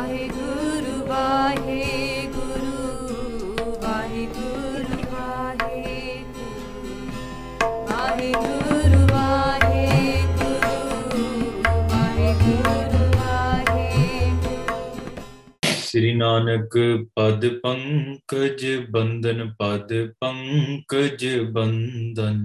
ਵਾਹਿਗੁਰੂ ਵਾਹਿਗੁਰੂ ਵਾਹਿਗੁਰੂ ਵਾਹਿਗੁਰੂ ਵਾਹਿਗੁਰੂ ਵਾਹਿਗੁਰੂ ਵਾਹਿਗੁਰੂ ਵਾਹਿਗੁਰੂ ਸ੍ਰੀ ਨਾਨਕ ਪਦ ਪੰਕਜ ਬੰਦਨ ਪਦ ਪੰਕਜ ਬੰਦਨ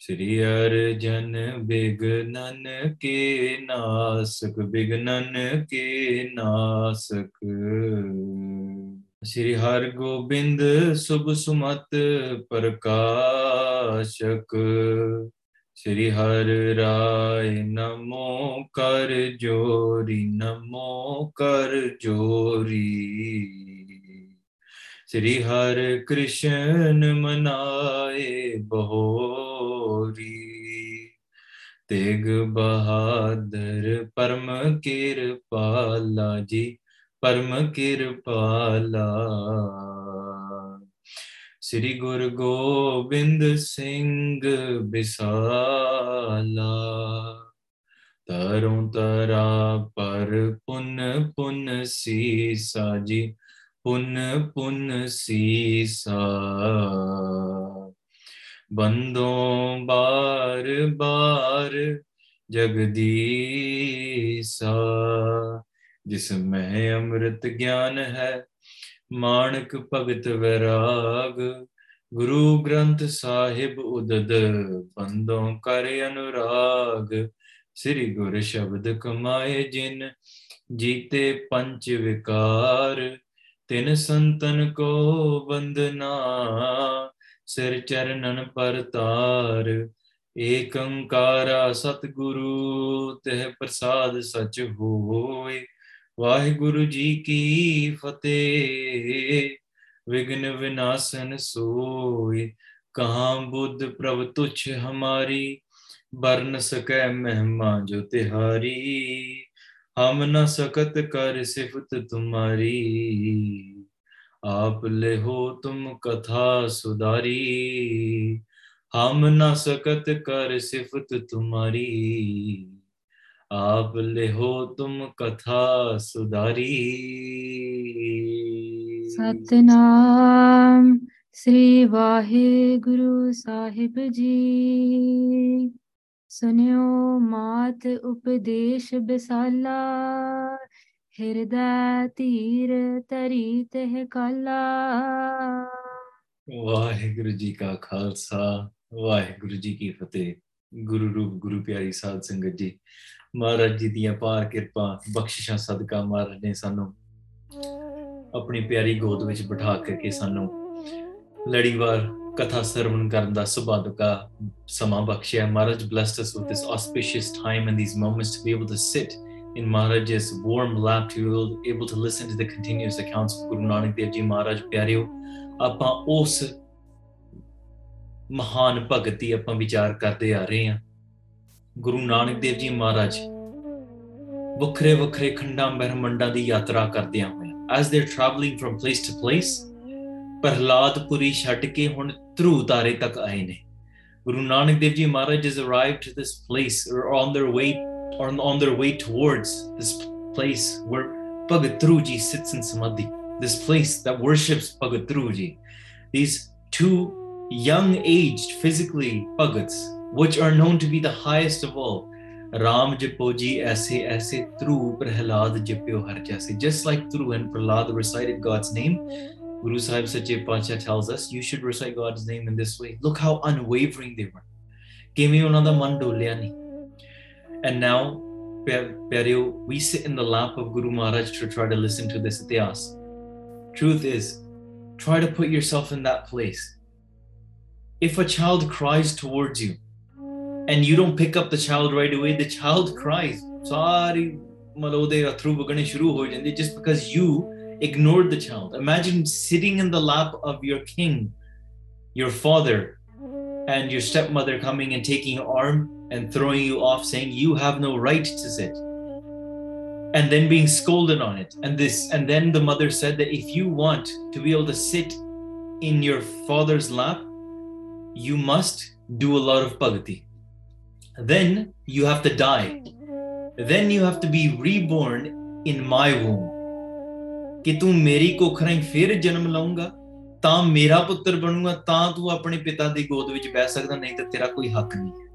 ਸ੍ਰੀ ਅਰਜਨ ਬਿਗਨਨ ਕੇ ਨਾਸਕ ਬਿਗਨਨ ਕੇ ਨਾਸਕ। ਸ੍ਰੀ ਹਰਿ ਗੋਬਿੰਦ ਸੁਭ ਸੁਮਤ ਪ੍ਰਕਾਸ਼ਕ। ਸ੍ਰੀ ਹਰਿ ਰਾਏ ਨਮੋ ਕਰ ਜੋਰੀ, ਨਮੋ ਕਰ ਜੋਰੀ। ਸ੍ਰੀ ਹਰਿ ਕ੍ਰਿਸ਼ਨ ਮਨਾਏ ਬਹੋਰੀ। ਤੇਗ ਬਹਾਦਰ ਪਰਮ ਕਿਰਪਾਲਾ ਜੀ, ਪਰਮ ਕਿਰਪਾਲਾ। ਸ੍ਰੀ ਗੁਰੂ ਗੋਬਿੰਦ ਸਿੰਘ ਬਿਸਾਲਾ ਤਰੋਂ ਤਰਾ ਪਰ ਪੁਨ ਪੁਨ ਸੀਸਾ ਜੀ पुन पुन सीसा बंदों बार बार जगदीसा जिसमें अमृत ज्ञान है, माणक भगत वैराग। गुरु ग्रंथ साहिब उदद, बंदों कर अनुराग। श्री गुर शब्द कमाए जिन, जीते पंच विकार। ਤਿਨ ਸੰਤਨ ਕੋ ਬੰਦਨਾ ਸਿਰ ਚਰਨਨ ਪਰਤਾਰ ਏਕ ਓੰਕਾਰਾ ਸਤਿਗੁਰੂ, ਤਹਿ ਪ੍ਰਸਾਦ ਸਚ ਹੋਏ। ਵਾਹਿਗੁਰੂ ਜੀ ਕੀ ਫਤਿਹ ਵਿਗਨ ਵਿਨਾਸ਼ਨ ਸੋਏ। ਕਹਾ ਬੁੱਧ ਪ੍ਰਭ ਤੁਛ ਹਮਾਰੀ ਬਰਨ ਸਕੈ ਮਹਿਮਾ ਜੋ ਤਿਹਾਰੀ। हम न सकत कर सिफत तुम्हारी आप ले हो तुम कथा सुधारी हम न सकत कर सिफत तुम्हारी आप ले हो तुम कथा सुधारी सतनाम श्री वाहे गुरु साहिब जी ਸੁਨਿਓ ਮਾਤ ਉਪਦੇਸ਼ ਬਿਸਾਲਾ, ਹਿਰਦੈ ਧੀਰ ਤਰੀ ਤਹਿ ਕਾਲਾ। ਵਾਹਿਗੁਰੂ ਜੀ ਕਾ ਖਾਲਸਾ, ਵਾਹਿਗੁਰੂ ਜੀ ਕੀ ਫਤਿਹ। ਗੁਰੂ ਰੂਪ, ਗੁਰੂ ਪਿਆਰੀ ਸਾਧ ਸੰਗਤ ਜੀ, ਮਹਾਰਾਜ ਜੀ ਦੀਆਂ ਪਾਰ ਕਿਰਪਾ, ਬਖਸ਼ਿਸ਼ਾਂ, ਸਦਕਾ ਮਹਾਰਾਜ ਨੇ ਸਾਨੂੰ ਆਪਣੀ ਪਿਆਰੀ ਗੋਦ ਵਿੱਚ ਬਿਠਾ ਕੇ ਸਾਨੂੰ ਲੜੀਵਾਰ ਕਥਾ ਸਰਵਣ ਕਰਨ ਦਾ ਸੁਭਾਦਕਾ ਸਮਾਂ ਬਖਸ਼ਿਆ ਮਹਾਰਾਜ blessed us with this auspicious time and these moments to be able to sit in Maharaj's warm lap to be able to listen to the continuous accounts of Guru Nanak Dev Ji Maharaj ਪਿਆਰਿਓ ਆਪਾਂ ਉਸ ਮਹਾਨ ਭਗਤ ਦੀ ਆਪਾਂ ਵਿਚਾਰ ਕਰਦੇ ਆ ਰਹੇ ਹਾਂ ਗੁਰੂ ਨਾਨਕ ਦੇਵ ਜੀ ਮਹਾਰਾਜ ਵੱਖਰੇ ਵੱਖਰੇ ਖੰਡਾਂ ਬ੍ਰਹਮੰਡਾਂ ਦੀ ਯਾਤਰਾ ਕਰਦੇ ਹੋਏ as they're traveling from place to place Prahladpuri ਛੱਡ ਕੇ ਹੁਣ ਧਰੂ ਤਾਰੇ ਤੱਕ ਆਏ ਨੇ Guru Nanak Dev Ji Maharaj has arrived to this place or on their way on, on their way towards this place where Bhagat Dhru Ji sits in Samadhi, this place that worships Bhagat Dhru Ji. These two young aged physically Bhagats, which are known to be the highest of all. Ram Japoji Aise Aise Dhru Prahlad Japyo Harjase. Just like Dhru and Prahlad recited God's name, Guru Sahib Sache Pacha tells us you should recite God's name in this way. Look how unwavering they were. ਕਿਵੇਂ ਉਹਨਾਂ ਦਾ ਮਨ ਡੋਲਿਆ ਨਹੀਂ and now ਪਿਆਰਿਓ we sit in the lap of Guru Maharaj to try to listen to this ityas truth is try to put yourself in that place if a child cries towards you and you don't pick up the child right away the child cries ਸਾਰੀ ਮਤਲਬ ਉਹਦੇ ਅਥਰੂ ਵਗਣੇ ਸ਼ੁਰੂ ਹੋ ਜਾਂਦੇ just because you ignored the child imagine sitting in the lap of your king your father and your stepmother coming and taking your arm and throwing you off, saying you have no right to sit, and then being scolded on it. And this, and then the mother said that if you want to be able to sit in your father's lap, you must do a lot of bhakti. Then you have to die. Then you have to be reborn in my womb. ਕਿ ਤੂੰ ਮੇਰੀ ਕੋਖਰਾਂ ਹੀ ਫਿਰ ਜਨਮ ਲਊਂਗਾ ਤਾਂ ਮੇਰਾ ਪੁੱਤਰ ਬਣੂਗਾ ਤਾਂ ਤੂੰ ਆਪਣੇ ਪਿਤਾ ਦੀ ਗੋਦ ਵਿੱਚ ਬਹਿ ਸਕਦਾ ਨਹੀਂ ਤਾਂ ਤੇਰਾ ਕੋਈ ਹੱਕ ਨਹੀਂ ਹੈ।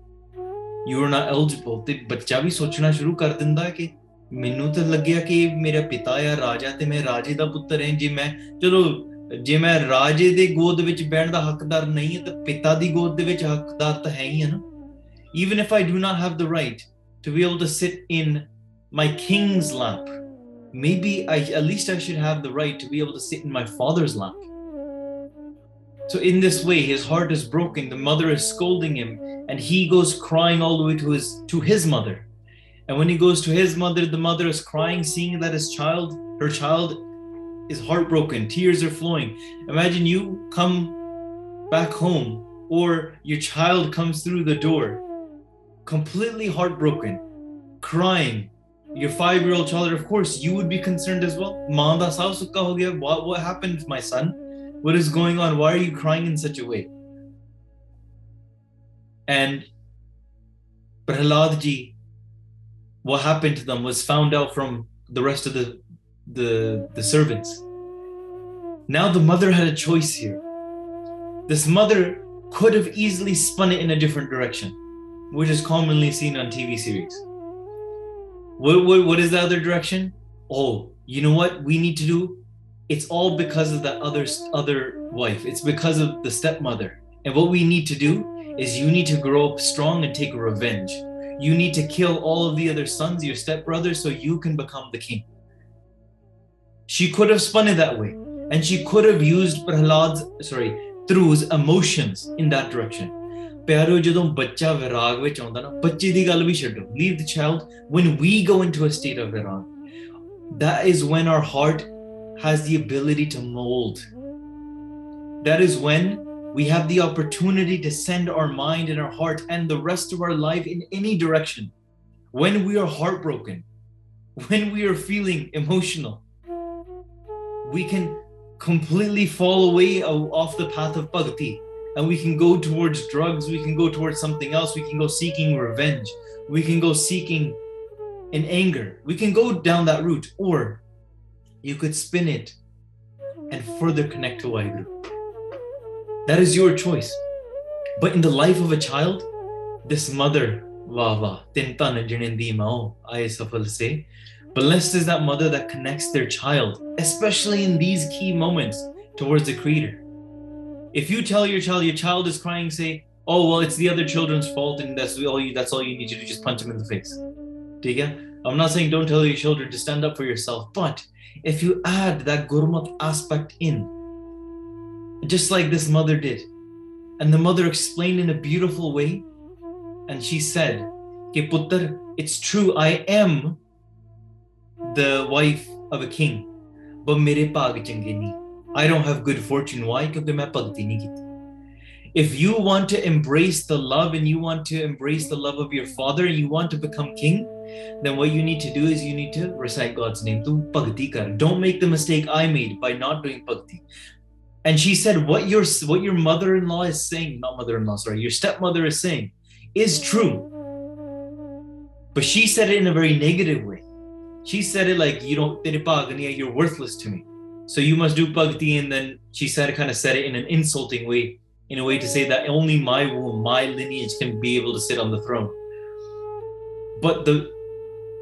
ਯੂ ਆਰ ਨਾਟ ਐਲੀਜੀਬਲ ਤੇ ਬੱਚਾ ਵੀ ਸੋਚਣਾ ਸ਼ੁਰੂ ਕਰ ਦਿੰਦਾ ਹੈ ਕਿ ਮੈਨੂੰ ਤਾਂ ਲੱਗਿਆ ਕਿ ਮੇਰਾ ਪਿਤਾ ਆ ਰਾਜਾ ਤੇ ਮੈਂ ਰਾਜੇ ਦਾ ਪੁੱਤਰ ਹਾਂ। ਜੇ ਮੈਂ ਚਲੋ ਜੇ ਮੈਂ ਰਾਜੇ ਦੇ ਗੋਦ ਵਿੱਚ ਬਹਿਣ ਦਾ ਹੱਕਦਾਰ ਨਹੀਂ ਹਾਂ ਤਾਂ ਪਿਤਾ ਦੀ ਗੋਦ ਦੇ ਵਿੱਚ ਹੱਕਦਾਰ ਤਾਂ ਹੈ ਹੀ ਹੈ ਨਾ। Even if I do not have the right to be able to sit in my king's lap, maybe I, at least I should have the right to be able to sit in my father's lap. So, in this way, his heart is broken. The mother is scolding him, and he goes crying all the way to his to his mother. And when he goes to his mother, the mother is crying, seeing that his child, her child, is heartbroken. Tears are flowing. Imagine you come back home, or your child comes through the door completely heartbroken, crying. Your five-year-old child, of course, you would be concerned as well. What what happened, my son? What is going on? Why are you crying in such a way? And Prahlad ji, what happened to them was found out from the rest of the the, the servants. Now the mother had a choice here. This mother could have easily spun it in a different direction which is commonly seen on TV series. What, what, what is the other direction? Oh, you know what we need to do? It's all because of that other other wife. It's because of the stepmother. And what we need to do is you need to grow up strong and take revenge. You need to kill all of the other sons, your stepbrothers, so you can become the king. She could have spun it that way. And she could have used Prahlad's, sorry, Dhru's emotions in that direction. ਪਿਆਰੋ ਜਦੋਂ ਬੱਚਾ ਵਿਰਾਗ ਵਿੱਚ ਆਉਂਦਾ ਨਾ ਬੱਚੇ ਦੀ ਗੱਲ ਵੀ ਛੱਡੋ leave the child when we go into a state of virag that is when our heart has the ability to mold that is when we have the opportunity to send our mind and our heart and the rest of our life in any direction when we are heartbroken when we are feeling emotional we can completely fall away off the path of bhakti and we can go towards drugs we can go towards something else we can go seeking revenge we can go seeking in anger we can go down that route or you could spin it and further connect to Waheguru. That is your choice. But in the life of a child, this mother, Vava, I say, blessed is that mother that connects their child, especially in these key moments towards the Creator. If you tell your child your child is crying, say, "Oh well, it's the other children's fault, and that's all you that's all you need to do. Just punch them in the face." Get? I'm not saying don't tell your children to stand up for yourself, but if you add that gurmat aspect in, just like this mother did, and the mother explained in a beautiful way, and she said, "Ke putter, it's true. I am the wife of a king, but mere paag change nahi." I don't have good fortune. Why? If you want to embrace the love and you want to embrace the love of your father and you want to become king, then what you need to do is you need to recite God's name. Don't make the mistake I made by not doing bhakti. And she said, what your what your mother-in-law is saying, not mother-in-law, sorry, your stepmother is saying, is true. But she said it in a very negative way. She said it like, you don't, you're worthless to me. So you must do bhakti, and then she said, kind of said it in an insulting way, in a way to say that only my womb, my lineage can be able to sit on the throne. But the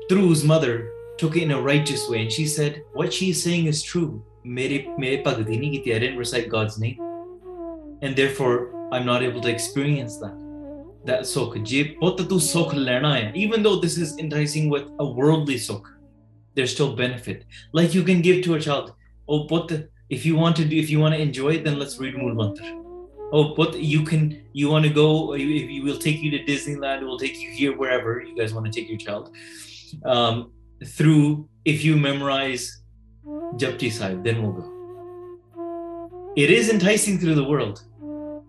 Dhru's mother took it in a righteous way, and she said, What she's saying is true. Mere, mere. I didn't recite God's name. And therefore, I'm not able to experience that. That sukh. Even though this is enticing with a worldly sukh, there's still benefit. Like you can give to a child oh but if you want to do if you want to enjoy it then let's read Mool Mantar. Oh, but you can you want to go if you will take you to Disneyland, we'll take you here wherever you guys want to take your child. Um, through if you memorize Japji Sahib, then we'll go. It is enticing through the world,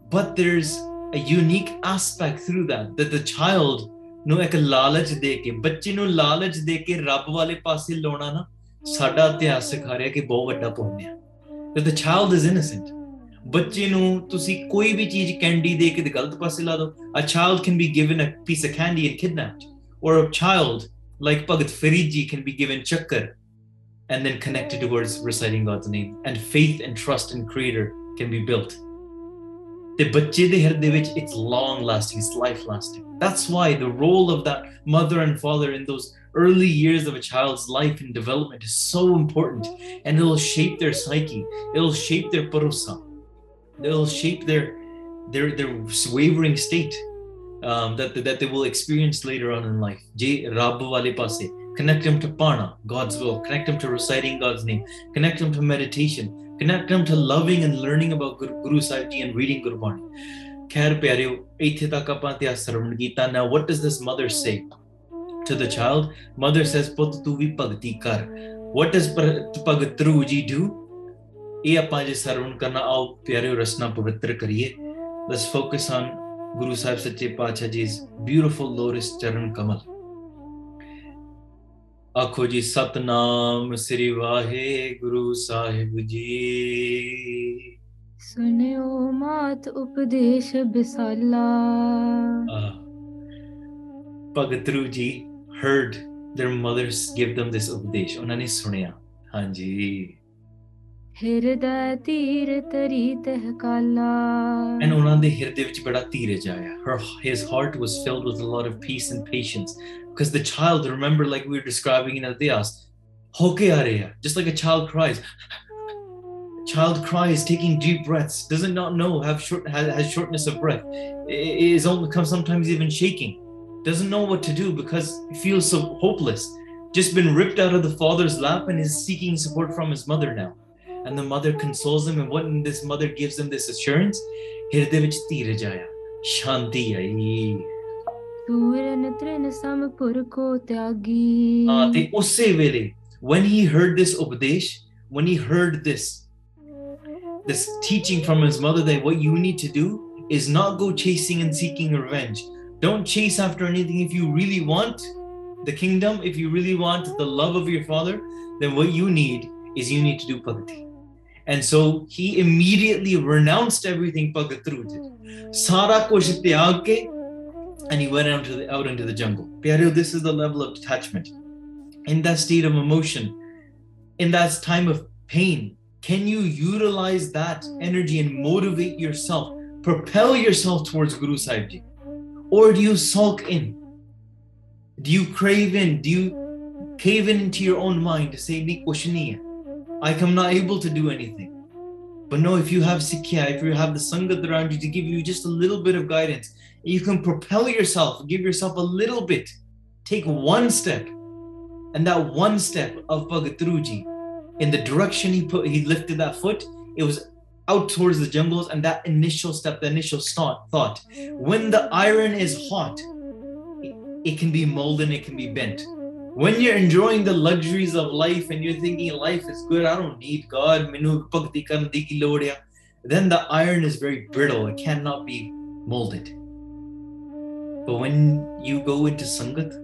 but there's a unique aspect through that that the child ਨੂੰ ਇੱਕ ਲਾਲਚ ਦੇ ਕੇ ਬੱਚੇ ਨੂੰ ਲਾਲਚ ਦੇ ਕੇ ਰੱਬ ਵਾਲੇ ਪਾਸੇ ਲਾਉਣਾ ਨਾ ਸਾਡਾ ਇਤਿਹਾਸ ਸਿਖਾ ਰਿਹਾ ਕਿ ਬਹੁਤ ਵੱਡਾ ਪੁੰਨ ਹੈ that the child is innocent ਬੱਚੇ ਨੂੰ ਤੁਸੀਂ ਕੋਈ ਵੀ ਚੀਜ਼ ਕੈਂਡੀ ਦੇ ਕੇ ਤੇ ਗਲਤ ਪਾਸੇ ਲਾ ਦਿਓ a child can be given a piece of candy and kidnapped or a child like Bhagat Fariji can be given chakkar and then connected towards reciting God's name and faith and trust in creator can be built the ਬੱਚੇ ਦੇ ਹਿਰਦੇ ਵਿੱਚ it's long lasting it's life lasting that's why the role of that mother and father in those early years of a child's life and development is so important and it'll shape their psyche. It'll shape their parosa it'll shape their their their wavering state um, that that they will experience later on in life. Je rabu connect them to pana, god's will. Connect them to reciting god's name. Connect them to meditation. Connect them to loving and learning about guru, guru sahib ji and reading guru Bani. now what does this mother say? to the child mother says ਪੁੱਤ ਤੂੰ ਵੀ ਭਗਤੀ ਕਰ what does ਭਗਤ ਰੂ ਜੀ do ਇਹ ਆਪਾਂ ਜੇ ਸਰਵਣ ਕਰਨਾ ਆਓ ਪਿਆਰਿਓ ਰਸਨਾ ਪਵਿੱਤਰ ਕਰੀਏ let's focus on Guru Sahib Sache Pacha Ji's beautiful lotus charan kamal ਆਖੋ ਜੀ ਸਤਨਾਮ ਸ੍ਰੀ ਵਾਹਿਗੁਰੂ ਸਾਹਿਬ ਜੀ ਸੁਨਿਓ ਮਾਤ ਉਪਦੇਸ਼ ਬਿਸਾਲਾ ਭਗਤ ਰੂ ਜੀ heard their mothers give them this ਉਪਦੇਸ਼ ਉਹਨਾਂ ਨੇ ਸੁਣਿਆ ਹਾਂਜੀ ਹਿਰਦੈ ਤੀਰ ਤਰੀ ਤਹ ਕਾਲਾ and ਉਹਨਾਂ ਦੇ ਹਿਰਦੇ ਵਿੱਚ ਬੜਾ ਧੀਰਜ ਆਇਆ her his heart was filled with a lot of peace and patience because the child remember like we were describing in Adhyas hoke area just like a child cries child cries taking deep breaths doesn't not know have short has, has shortness of breath is only comes sometimes even shaking doesn't know what to do because he feels so hopeless just been ripped out of the father's lap and is seeking support from his mother now and the mother consoles him and what this mother gives him this assurance ਹਿਰਦੇ ਵਿੱਚ ਧੀਰਜ ਆਇਆ ਸ਼ਾਂਤੀ ਆਈ ਸੂਰਨ ਤ੍ਰਿਨ ਸਮ ਪੁਰ ਕੋ ਤਿਆਗੀ ਹਾਂ ਤੇ ਉਸੇ ਵੇਲੇ when he heard this upadesh when he heard this this teaching from his mother that what you need to do is not go chasing and seeking revenge don't chase after anything if you really want the kingdom if you really want the love of your father then what you need is you need to do bhakti and so he immediately renounced everything Bhagat Dhru did. Sara ke and he went out, the, out into the jungle. Pyareo, this is the level of detachment. In that state of emotion, in that time of pain, can you utilize that energy and motivate yourself, propel yourself towards Guru Sahib Ji? Or do you sulk in? Do you crave in? Do you cave in into your own mind to say, I am not able to do anything? But no, if you have Sikya, if you have the Sangat around you to give you just a little bit of guidance, you can propel yourself, give yourself a little bit, take one step. And that one step of Bhagat Dhru Ji, in the direction he put, he lifted that foot, it was out towards the jungles. And that initial step, the initial thought, thought when the iron is hot, it, it can be molded, it can be bent. When you're enjoying the luxuries of life and you're thinking life is good, I don't need God, then the iron is very brittle, it cannot be molded. But when you go into Sangat,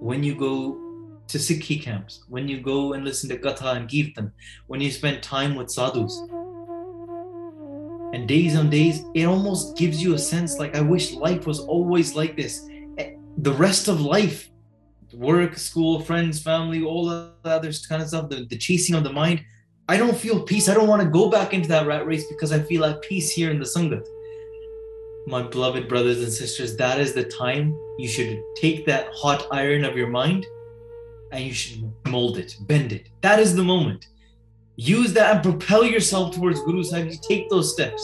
when you go to Sikhi camps, when you go and listen to Katha and Kirtan, when you spend time with sadhus, and days on days, it almost gives you a sense like, I wish life was always like this. Eh, the rest of life, work, school, friends, family, all the other kind of stuff, the, the chasing of the mind, I don't feel peace. I don't want to go back into that rat race because I feel at peace here in the Sangha. my beloved brothers and sisters, that is the time you should take that hot iron of your mind and you should mold it, bend it. That is the moment. Use that and propel yourself towards Guru Sahib. You take those steps.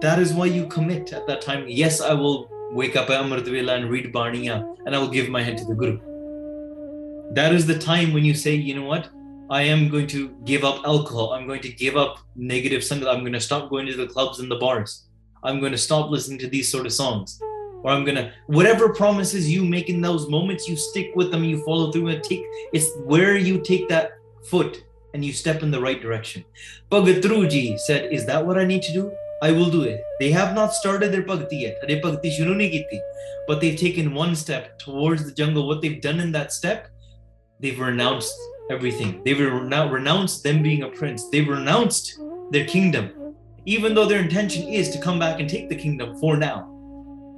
That is why you commit at that time. Yes, I will wake up at Amritavela and read Barniya and I will give my head to the Guru. That is the time when you say, you know what? I am going to give up alcohol. I'm going to give up negative sangat. I'm going to stop going to the clubs and the bars. I'm going to stop listening to these sort of songs. Or I'm gonna whatever promises you make in those moments, you stick with them, you follow through and take it's where you take that foot and you step in the right direction. Bhagat Dhru Ji said, Is that what I need to do? I will do it. They have not started their Pagati yet. But they've taken one step towards the jungle. What they've done in that step, they've renounced everything. They've renounced them being a prince. They've renounced their kingdom, even though their intention is to come back and take the kingdom for now.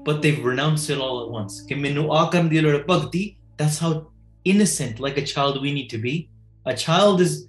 But they've renounced it all at once. That's how innocent, like a child, we need to be. A child is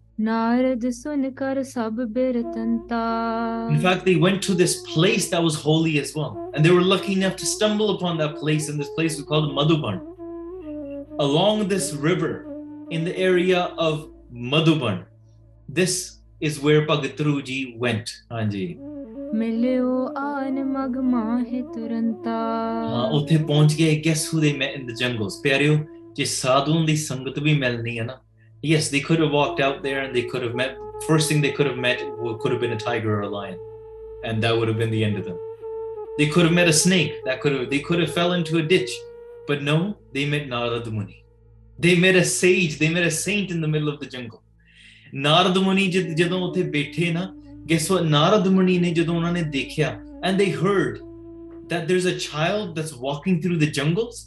In fact, they went to this place that was holy as well. And they were lucky enough to stumble upon that place, and this place was called Madhuban. Along this river, in the area of Madhuban, this is where Bhagat Dhru ji went. Anji. ਮਿਲਿਓ ਆਨ ਮਗ ਮਾਹੇ ਤੁਰੰਤਾ ਹਾਂ ਉੱਥੇ ਪਹੁੰਚ ਗਏ gas ਹੂ ਦੇ ਮੈਂ ਇਨ ਦ ਜੰਗਲਸ ਪਿਆਰਿਓ ਜੇ yes they could have walked out there and they could have met first thing they could have met would- could have been a tiger or a lion and that would have been the end of them they could have met a snake that could have they could have fell into a ditch but no they met Narad Muni they met a sage they met a saint in the middle of the jungle Narad ਮੁਨੀ ਜਦ ਜਦੋਂ ਉੱਥੇ ਬੈਠੇ ਨਾ guess what Narad ਮੁਨੀ ਨੇ ਜਦੋਂ ਉਹਨਾਂ ਨੇ ਦੇਖਿਆ and they heard that there's a child that's walking through the jungles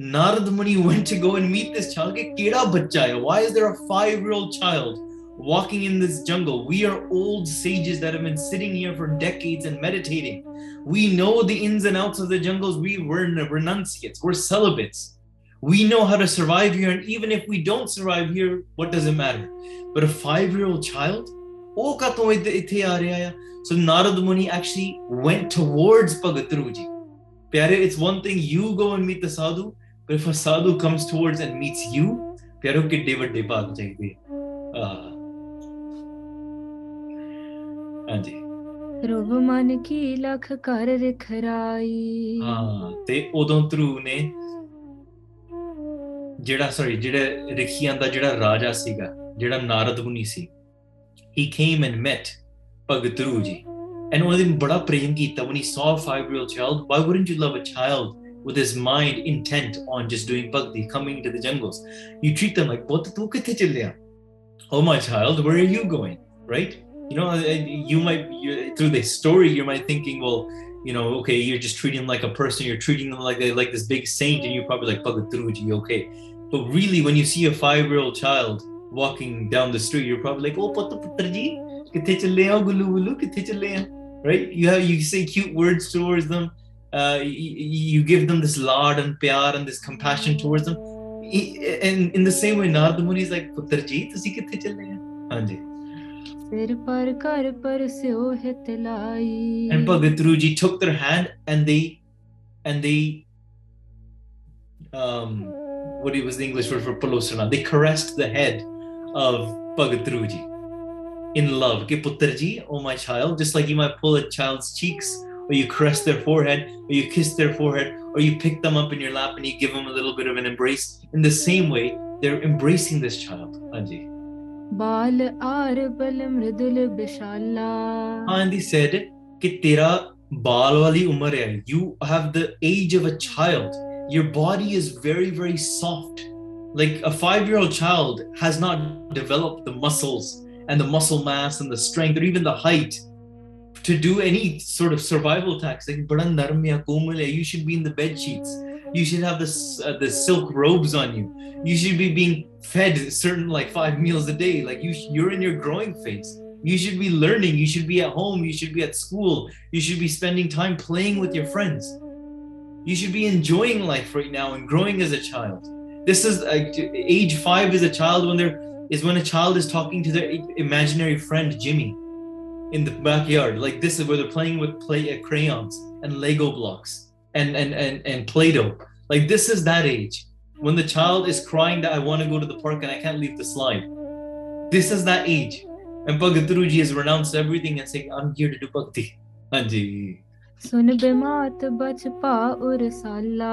Narad Muni went to go and meet this child. Why is there a five-year-old child walking in this jungle? We are old sages that have been sitting here for decades and meditating. We know the ins and outs of the jungles. We were renunciates. We're celibates. We know how to survive here. And even if we don't survive here, what does it matter? But a five-year-old child? Oh, so Narad Muni actually went towards Bhagat Dhru Ji. Pyare, it's one thing you go and meet the sadhu, but if a sadhu comes towards and meets you, ਪਿਆਰੋ ਕਿੱਡੇ ਵੱਡੇ ਭਾਗ ਚਾਹੀਦੇ ਆ ਹਾਂਜੀ ਰੁਵ ਮਨ ਕੀ ਲਖ ਕਰ ਰਖਰਾਈ ਹਾਂ ਤੇ ਉਦੋਂ ਧਰੂ ਨੇ ਜਿਹੜਾ ਸੌਰੀ ਜਿਹੜਾ ਰਿਖੀਆਂ ਦਾ ਜਿਹੜਾ ਰਾਜਾ ਸੀਗਾ ਜਿਹੜਾ ਨਾਰਦ ਮੁਨੀ ਸੀ he came and met ਭਗਤ ਧਰੂ ਜੀ and ਉਹਨੇ ਬੜਾ ਪ੍ਰੇਮ ਕੀਤਾ when he saw a five year old child why wouldn't you love a child with his mind intent on just doing bhakti, coming to the jungles. You treat them like, oh my child, where are you going? Right? You know, you might, you, through this story, you might thinking, well, you know, okay, you're just treating them like a person, you're treating them like like this big saint, and you're probably like, Bhagat Dhru Ji, okay. But really, when you see a five year old child walking down the street, you're probably like, oh, Pata Right? You have you say cute words towards them uh, you, give them this lard and pyar and this compassion towards them. And in the same way, Narada Muni is like, Puttar ji, tusi kithe chal rahe hain? And took their hand and they, and they, um, what was the English word for Palosana? They caressed the head of Bhagat in love. Puttar oh my child, just like you might pull a child's cheeks or you caress their forehead, or you kiss their forehead, or you pick them up in your lap and you give them a little bit of an embrace. In the same way, they're embracing this child, Anji. बाल आर बल मृदुल विशाला said कि तेरा बाल You have the age of a child. Your body is very very soft. Like a five-year-old child has not developed the muscles and the muscle mass and the strength or even the height to do any sort of survival attacks like you should be in the bed sheets. You should have this uh, the silk robes on you. You should be being fed certain like five meals a day. Like you you're in your growing phase. You should be learning. You should be at home. You should be at school. You should be spending time playing with your friends. You should be enjoying life right now and growing as a child. This is like age 5 is a child when there is when a child is talking to their imaginary friend jimmy in the backyard. Like this is where they're playing with play uh, crayons and Lego blocks and and and and Play-Doh. Like this is that age when the child is crying that I want to go to the park and I can't leave the slide. This is that age. And Bhagat Dhru Ji has renounced everything and saying, I'm here to do bhakti. Hanji. ਸੁਣ ਬਿਮਾਤ ਬਚ ਪਾ ਉਰਸਾਲਾ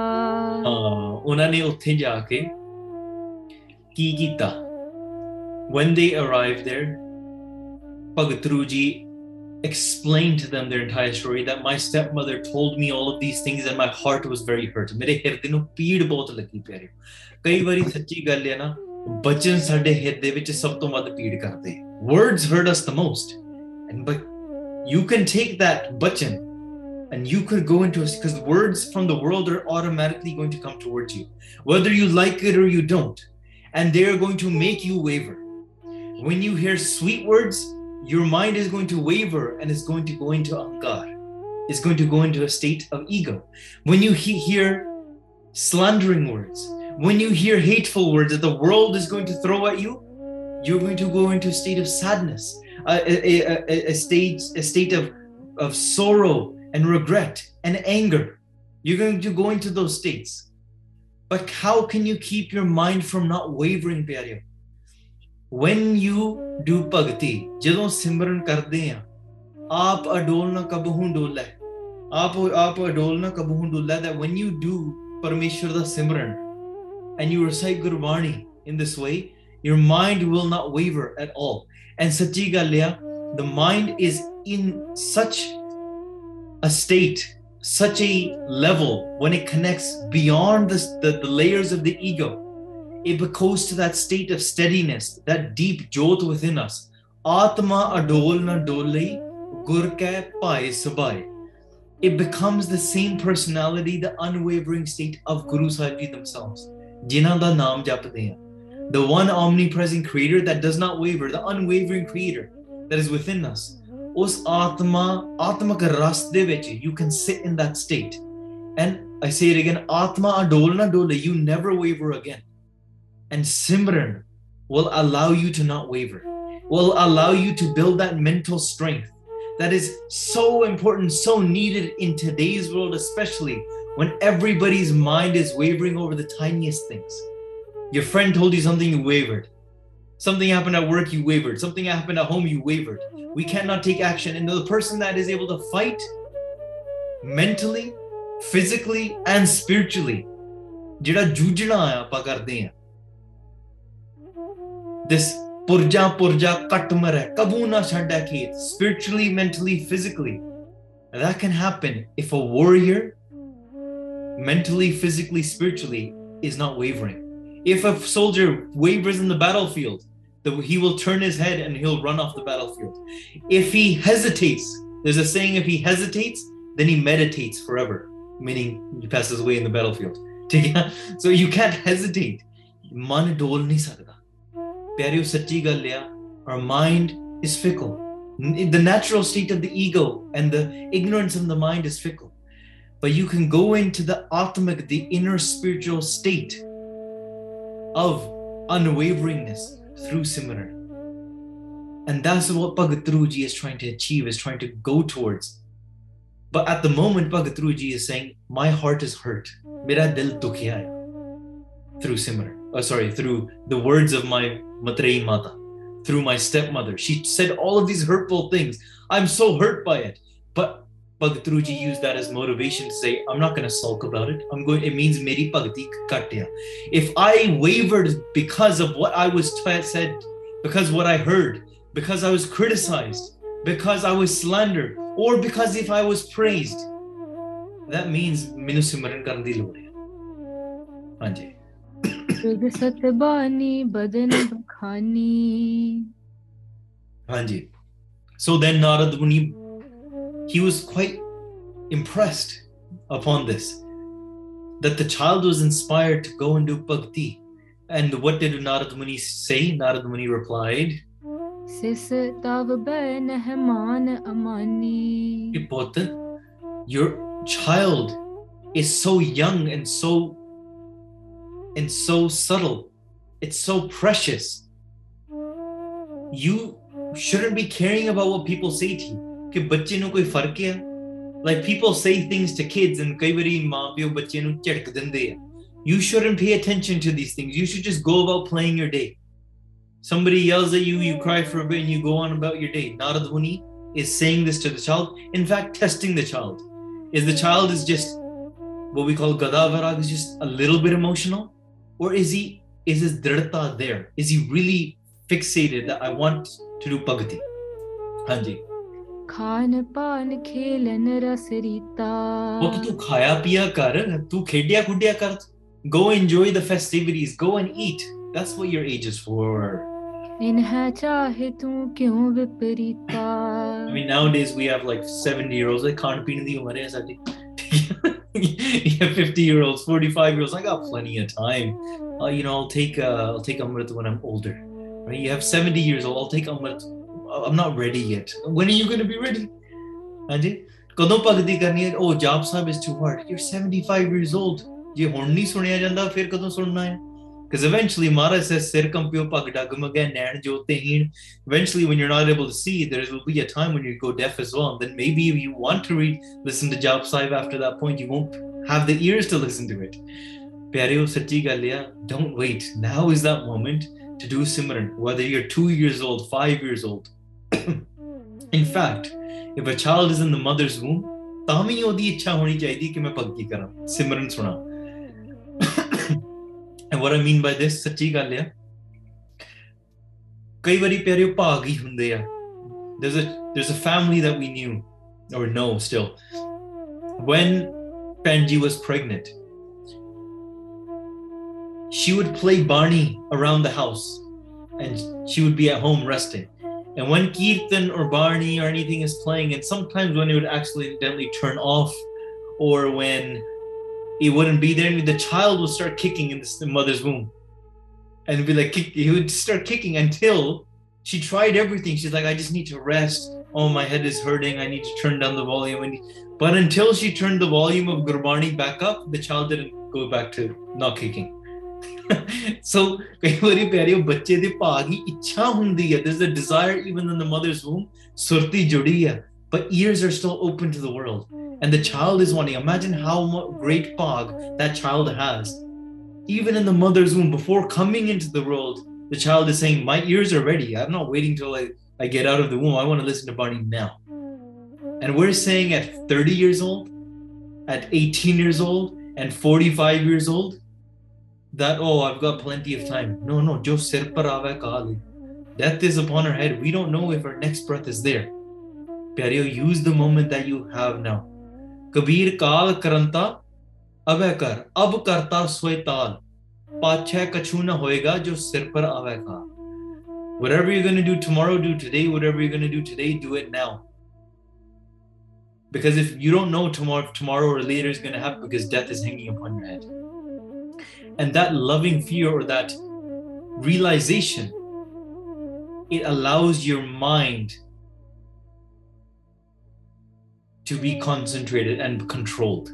ਉਹਨਾਂ ਨੇ ਉੱਥੇ ਜਾ ਕੇ ਕੀ ਕੀਤਾ when they arrived there Bhagat Dhru Ji explained to them their entire story that my stepmother told me all of these things and my heart was very hurt ਮੇਰੇ ਹਿਰਦੇ ਨੂੰ ਪੀੜ ਬਹੁਤ ਲੱਗੀ ਪਿਆਰੇ ਕਈ ਵਾਰੀ ਸੱਚੀ ਗੱਲ ਹੈ ਨਾ ਬਚਨ ਸਾਡੇ ਹਿਰਦੇ ਵਿੱਚ ਸਭ ਤੋਂ ਵੱਧ ਪੀੜ ਕਰਦੇ words hurt us the most and but you can take that bachan and you could go into it because words from the world are automatically going to come towards you whether you like it or you don't and they are going to make you waver when you hear sweet words your mind is going to waver and is going to go into ankar It's going to go into a state of ego. When you he- hear slandering words when you hear hateful words that the world is going to throw at you you're going to go into a state of sadness a, a, a, a- state a state of of sorrow and regret and anger. You're going to go into those states. But how can you keep your mind from not wavering pyareo when you do bhakti ਜਦੋਂ ਸਿਮਰਨ ਕਰਦੇ ਆ ਆਪ ਅਡੋਲ ਨਾ ਕਬਹੂ ਡੋਲੇ ਆਪ ਆਪ ਅਡੋਲ ਨਾ ਕਬਹੂ ਡੋਲੇ that when you do ਪਰਮੇਸ਼ਰ ਦਾ ਸਿਮਰਨ and you recite Gurbani in this way your mind will not waver at all and ਸੱਚੀ ਗੱਲ ਆ the mind is in such a state such a level when it connects beyond this, the, the layers of the ego it goes to that state of steadiness, that deep jot within us. Atma adol na dole, gur ke pai sabai. It becomes the same personality, the unwavering state of Guru Sahib themselves. Jinnah da naam japde hain. The one omnipresent creator that does not waver, the unwavering creator that is within us. Us Atma, Atma ka ras de vich, you can sit in that state. And I say it again, Atma adol na dole, you never waver again and Simran will allow you to not waver, will allow you to build that mental strength that is so important, so needed in today's world, especially when everybody's mind is wavering over the tiniest things. Your friend told you something, you wavered. Something happened at work, you wavered. Something happened at home, you wavered. We cannot take action. And the person that is able to fight mentally, physically, and spiritually, ਜਿਹੜਾ ਜੂਝਣਾ ਆ ਆਪਾਂ ਕਰਦੇ ਆ this purja purja katmara kabuna shadda khit spiritually mentally physically. That can happen if a warrior mentally physically spiritually is not wavering. If a soldier wavers in the battlefield he will turn his head and he'll run off the battlefield. If he hesitates there's a saying if he hesitates then he meditates forever meaning he passes away in the battlefield. So you can't hesitate. Man dol nahi sakda ਪਿਆਰਿਓ ਸੱਚੀ ਗੱਲ our mind is fickle the natural state of the ego and the ignorance in the mind is fickle but you can go into the atmic the inner spiritual state of unwaveringness through simran and that's what Bhagat Dhru Ji is trying to achieve, is trying to go towards. But at the moment, Bhagat Dhru Ji is saying, My heart is hurt. Mera dil dukhya. Through Simran oh, sorry through the words of my Matrei Mata, through my stepmother. She said all of these hurtful things. I'm so hurt by it. But Bhagat Dhru Ji used that as motivation to say, I'm not going to sulk about it. I'm going, it means meri bhakti katya. If I wavered because of what I was t- said, because what I heard, because I was criticized, because I was slandered, or because if I was praised, that means minu simran karan di lod जुग So then Narad Muni, he was quite impressed upon this, that the child was inspired to go and do bhakti. And what did Narad Muni say? Narad Muni replied, Ipota, your child is so young and so and so subtle. It's so precious. You shouldn't be caring about what people say to you. like people say things to kids and ਕਈ you shouldn't pay attention to these things. You should just go about playing your day. Somebody yells at you you cry for a bit and you go on about your day. Narad Muni is saying this to the child. In fact testing the child. Is the child is just what we call gadavarag is just a little bit emotional or is he is his dridta there is he really fixated that i want to do pagati ਹਾਂਜੀ ਖਾਨ ਪਾਨ ਖੇਲਨ ਰਸ ਰੀਤਾ ਉਹ ਤਾਂ ਤੂੰ ਖਾਇਆ ਪੀਆ ਕਰ ਤੂੰ ਖੇਡਿਆ ਖੁੱਡਿਆ ਕਰ go enjoy the festivities go and eat that's what your age is for ਇਨ ਹੈ ਚਾਹੇ ਤੂੰ ਕਿਉਂ ਵਿਪਰੀਤਾ I mean, nowadays we have like 70 year olds. Like, can't be in the umar hai saadi. You have 50 year olds, 45 year olds. I got plenty of time. Uh, you know, I'll take uh, I'll take Amrit when I'm older. Right? You have 70 years old. I'll take Amrit. I'm not ready yet. When are you going to be ready? Anji? ਕਦੋਂ ਭਗਤੀ ਕਰਨੀ ਹੈ ਉਹ ਜਾਪ ਸਾਹਿਬ is too hard you're 75 years old ਜੇ ਹੁਣ ਨਹੀਂ ਸੁਣਿਆ ਜਾਂਦਾ ਫਿਰ ਕਦੋਂ ਸੁਣਨਾ ਹੈ because eventually Mara says sir kampyo pag dagmaga nain jyotehin eventually when you're not able to see there will be a time when you go deaf as well and then maybe if you want to read listen to Jap Sahib after that point you won't have the ears to listen to it ਪਿਆਰਿਓ ਸੱਚੀ ਗੱਲ ਆ don't wait now is that moment to do simran whether you're 2 years old 5 years old in fact if a child is in the mother's womb ਤਾਂ ਵੀ ਉਹਦੀ ਇੱਛਾ ਹੋਣੀ ਚਾਹੀਦੀ ਕਿ ਮੈਂ ਭਗਤੀ ਕਰਾਂ ਸਿਮਰਨ ਸੁਣਾ and what I mean by this ਸੱਚੀ ਗੱਲ ਆ ਕਈ ਵਾਰੀ ਪਿਆਰਿਓ ਭਾਗ ਹੀ ਹੁੰਦੇ ਆ there's a there's a family that we knew or know still when Panji was pregnant she would play Barney around the house and she would be at home resting and when Kirtan or Barney or anything is playing and sometimes when it would accidentally turn off or when it wouldn't be there. The child would start kicking in the mother's womb, and be like, kick, he would start kicking until she tried everything. She's like, I just need to rest. Oh, my head is hurting. I need to turn down the volume. And but until she turned the volume of Gurbani back up, the child didn't go back to not kicking. so ਕਈ ਵਾਰੀ ਪਿਆਰਿਓ ਬੱਚੇ ਦੇ ਭਾਗ ਹੀ ਇੱਛਾ ਹੁੰਦੀ ਹੈ there's a desire even in the mother's womb ਸੁਰਤੀ ਜੁੜੀ ਹੈ but ears are still open to the world and the child is wanting. Imagine how great pog that child has. Even in the mother's womb, before coming into the world, the child is saying, My ears are ready. I'm not waiting till I, I get out of the womb. I want to listen to Barney now. And we're saying at 30 years old, at 18 years old, and 45 years old, that, oh, I've got plenty of time. No, no. Death is upon our head. We don't know if our next breath is there. Pyareo, use the moment that you have now. Whatever you're going to do tomorrow, do today. Whatever you're going to do today, do it now. Because if you don't know tomorrow, tomorrow or later is going to happen because death is hanging upon your head. And that loving fear or that realization, it allows your mind to be concentrated and controlled.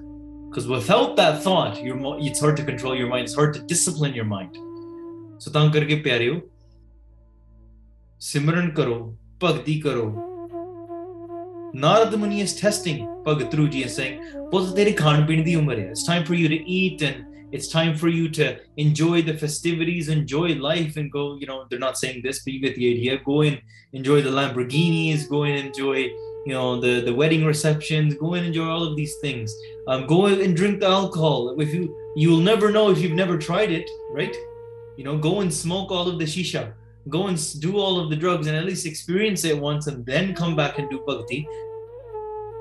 Because without that thought, your it's hard to control your mind. It's hard to discipline your mind. So thank you. ਪਿਆਰਿਓ ਸਿਮਰਨ ਕਰੋ ਭਗਤੀ ਕਰੋ Narad Muni is testing Bhagat Dhru Ji and saying, It's time for you to eat and it's time for you to enjoy the festivities, enjoy life, and go. You know, they're not saying this, but you get the idea. Go and enjoy the Lamborghinis, go and enjoy you know the the wedding receptions go and enjoy all of these things. Um, go and drink the alcohol. If you you'll never know if you've never tried it right? You know go and smoke all of the shisha. Go and do all of the drugs and at least experience it once and then come back and do bhakti.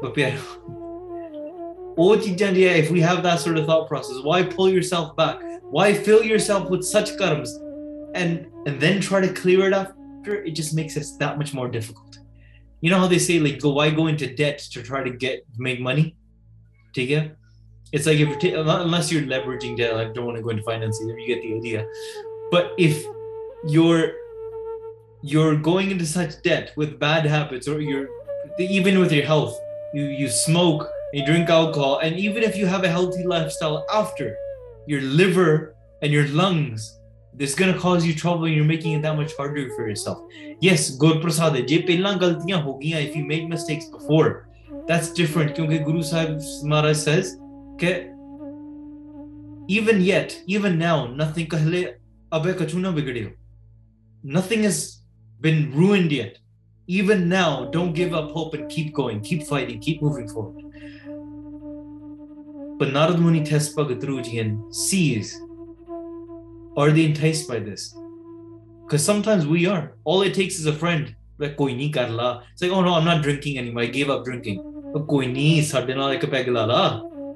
But yeah, if we have that sort of thought process why pull yourself back? Why fill yourself with such karmas? And and then try to clear it after? It just makes it that much more difficult you know how they say like go why go into debt to try to get make money? Take it. It's like if you're ta- unless you're leveraging debt i don't want to go into finance either you get the idea. But if you're you're going into such debt with bad habits or you're even with your health you you smoke you drink alcohol and even if you have a healthy lifestyle after your liver and your lungs it's going to cause you trouble and you're making it that much harder for yourself. Yes gaur prasad if you made mistakes before. That's different Because guru sahib maharaj says ke even yet even now nothing kahle abe kachuna nothing has been ruined yet. Even now don't give up hope and keep going. Keep fighting keep moving forward. But narad muni tests Bhagat Dhru Ji and sees are they enticed by this? Because sometimes we are. All it takes is a friend. Like, koi nahi karla. It's like, oh no, I'm not drinking anymore. I gave up drinking. Koi Koini, ਸਾਡੇ ਨਾਲ ਇੱਕ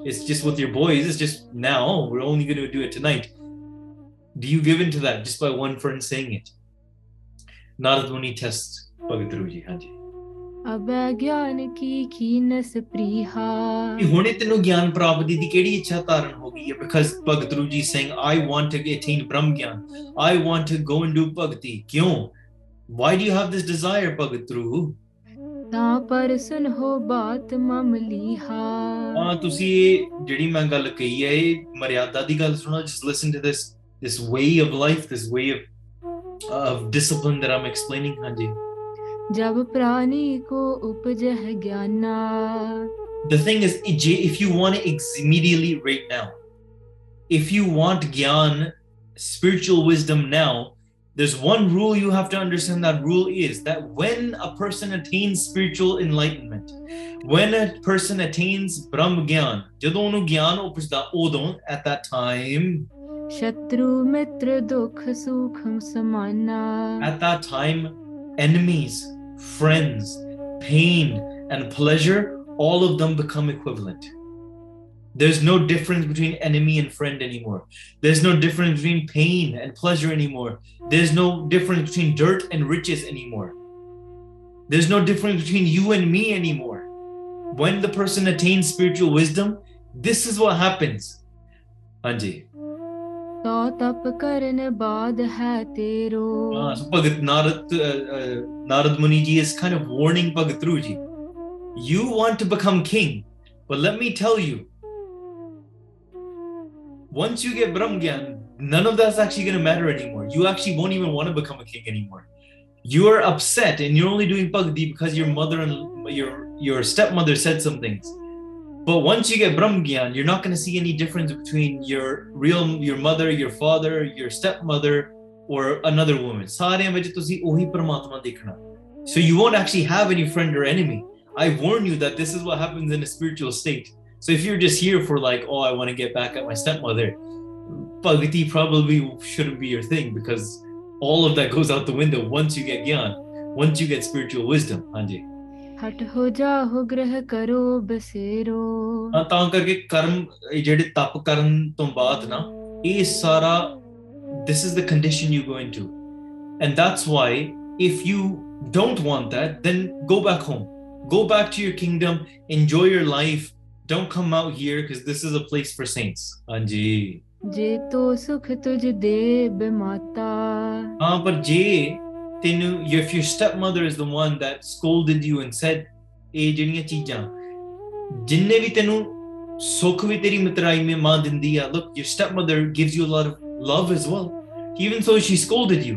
It's just with your boys. It's just now. We're only going to do it tonight. Do you give in to that just by one friend saying it? Narad Muni tests Bhagat Dhru Ji ਅਬੈ ਗਿਆਨ ਕੀ ਖੀਨਸ ਪ੍ਰੀਹਾ। ਹੁਣੇ ਤੈਨੂੰ ਗਿਆਨ ਪ੍ਰਾਪਤੀ ਦੀ ਕਿਹੜੀ ਇੱਛਾ ਧਾਰਨ ਹੋ ਗਈ ਹੈ? ਬਿਕਾਜ਼ ਭਗਤ ਰੂ ji Singh I want to attain Brahm Gyan. I want to go and do bhagti. ਕਿਉਂ? Why do you have this desire Bhagat ਰੂ ਤਾਂ ਪਰ ਸੁਨ ਹੋ ਬਾਤ ਮਮਲੀਹਾ ਹਾਂ ਤੁਸੀਂ ਜਿਹੜੀ ਮੈਂ ਗੱਲ ਕਹੀ ਹੈ ਇਹ ਮਰਿਆਦਾ ਦੀ ਗੱਲ ਸੁਣੋ। Just listen to this way of life this way of of discipline that i'm explaining ਹਾਂਜੀ। ਜਬ ਪ੍ਰਾਨੀ ਕੋ ਉਪਜਹ Gyana the thing is if you want it immediately right now if you want gyan spiritual wisdom now there's one rule you have to understand that rule is that when a person attains spiritual enlightenment when a person attains brahm gyan ਜਦੋਂ ਉਹਨੂੰ ਗਿਆਨ ਉਪਜਦਾ ਉਦੋਂ at that time ਸ਼ਤਰੂ ਮਿੱਤਰ ਦੁਖ ਸੁਖ ਸਮਾਨਾ at that time enemies friends, pain, and pleasure, all of them become equivalent. There's no difference between enemy and friend anymore. There's no difference between pain and pleasure anymore. There's no difference between dirt and riches anymore. There's no difference between you and me anymore. When the person attains spiritual wisdom, this is what happens. Anji. तो तप करन बाद है तेरो। uh, so Bhagat Narad uh, uh, Narad kind of warning Bhagat Dhru you want to become king but let me tell you once you get Brahm none of that's actually going to matter anymore. You actually won't even want to become a king anymore. You are upset and you're only doing Bhagdi because your mother and your your stepmother said some things. But once you get Brahm you're not going to see any difference between your real, your mother, your father, your stepmother, or another woman. So you won't actually have any friend or enemy. I warn you that this is what happens in a spiritual state. So if you're just here for like, oh, I want to get back at my stepmother, bhagati probably shouldn't be your thing because all of that goes out the window once you get Gyan, once you get spiritual wisdom, Anjay. ਹਟ ਹੋ ਜਾਹੋ ਗ੍ਰਹਿ ਕਰੋ ਬਸੇਰੋ ਹਾਂ ਤਾਂ ਕਰਕੇ ਕਰਮ ਇਹ ਜਿਹੜੇ ਤਪ ਕਰਨ ਤੋਂ ਬਾਅਦ ਨਾ ਇਹ ਸਾਰਾ this is the condition you go into and that's why if you don't want that then go back home go back to your kingdom enjoy your life don't come out here because this is a place for saints ਹਾਂਜੀ ਜੇ ਤੋ ਸੁਖ ਤੁਝ ਦੇ ਬਿਮਾਤਾ ਹਾਂ ਪਰ ਜੇ ਤੈਨੂੰ if your stepmother is the one that scolded you and said ਇਹ ਜਿਹੜੀਆਂ ਚੀਜ਼ਾਂ ਜਿੰਨੇ ਵੀ ਤੈਨੂੰ ਸੁੱਖ ਵੀ ਤੇਰੀ ਮਿਤਰਾਈ ਮੇ ਮਾਂ ਦਿੰਦੀ ਆ look your stepmother gives you a lot of love as well even though she scolded you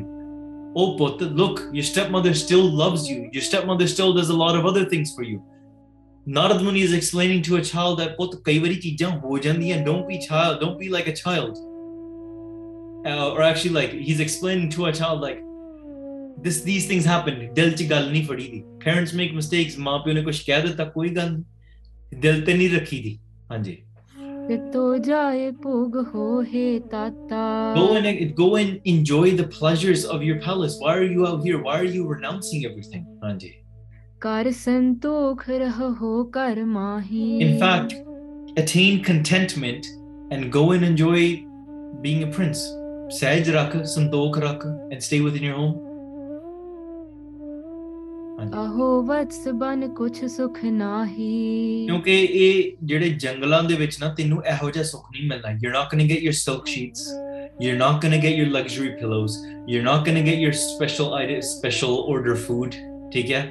oh but look your stepmother still loves you your stepmother still does a lot of other things for you Narad Muni is explaining to a child that ਪੁੱਤ ਕਈ ਵਾਰੀ ਚੀਜ਼ਾਂ ਹੋ ਜਾਂਦੀਆਂ don't be child don't be like a child uh, or actually like he's explaining to a child like this these things happen ਦਿਲ ਚ ਗੱਲ ਨਹੀਂ ਫੜੀ ਦੀ parents make mistakes ਮਾਂ ਪਿਓ ਨੇ ਕੁਝ ਕਹਿ ਦਿੱਤਾ ਕੋਈ ਗੱਲ ਨਹੀਂ ਦਿਲ ਤੇ ਨਹੀਂ ਰੱਖੀ ਦੀ ਹਾਂਜੀ ਤੋ ਜਾਏ ਭੋਗ ਹੋਏ ਤਾਤਾ go and go and enjoy the pleasures of your palace why are you out here why are you renouncing everything ਹਾਂਜੀ ਕਰ ਸੰਤੋਖ ਰਹੋ ਕਰ ਮਾਹੀ in fact attain contentment and go and enjoy being a prince ਸਹਿਜ ਰੱਖ ਸੰਤੋਖ ਰੱਖ and stay within your home ਆਹੋ ਵਤਸ ਬਨ ਕੁਛ ਸੁਖ ਨਾਹੀ ਕਿਉਂਕਿ ਇਹ ਜਿਹੜੇ ਜੰਗਲਾਂ ਦੇ ਵਿੱਚ ਨਾ ਤੈਨੂੰ ਇਹੋ ਜਿਹਾ ਸੁੱਖ ਨਹੀਂ ਮਿਲਣਾ you're not going to get your silk sheets you're not going to get your luxury pillows you're not going to get your special item, special order food ਠੀਕ ਹੈ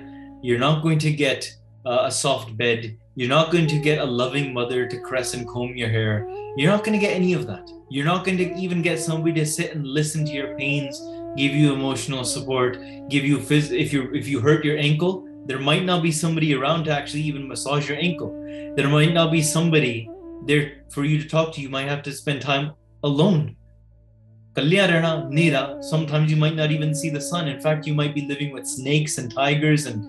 you're not going to get uh, a soft bed you're not going to get a loving mother to caress and comb your hair you're not going to get any of that you're not going to even get somebody to sit and listen to your pains give you emotional support, give you phys- if you if you hurt your ankle, there might not be somebody around to actually even massage your ankle. There might not be somebody there for you to talk to. You might have to spend time alone. Nira, sometimes you might not even see the sun. In fact, you might be living with snakes and tigers and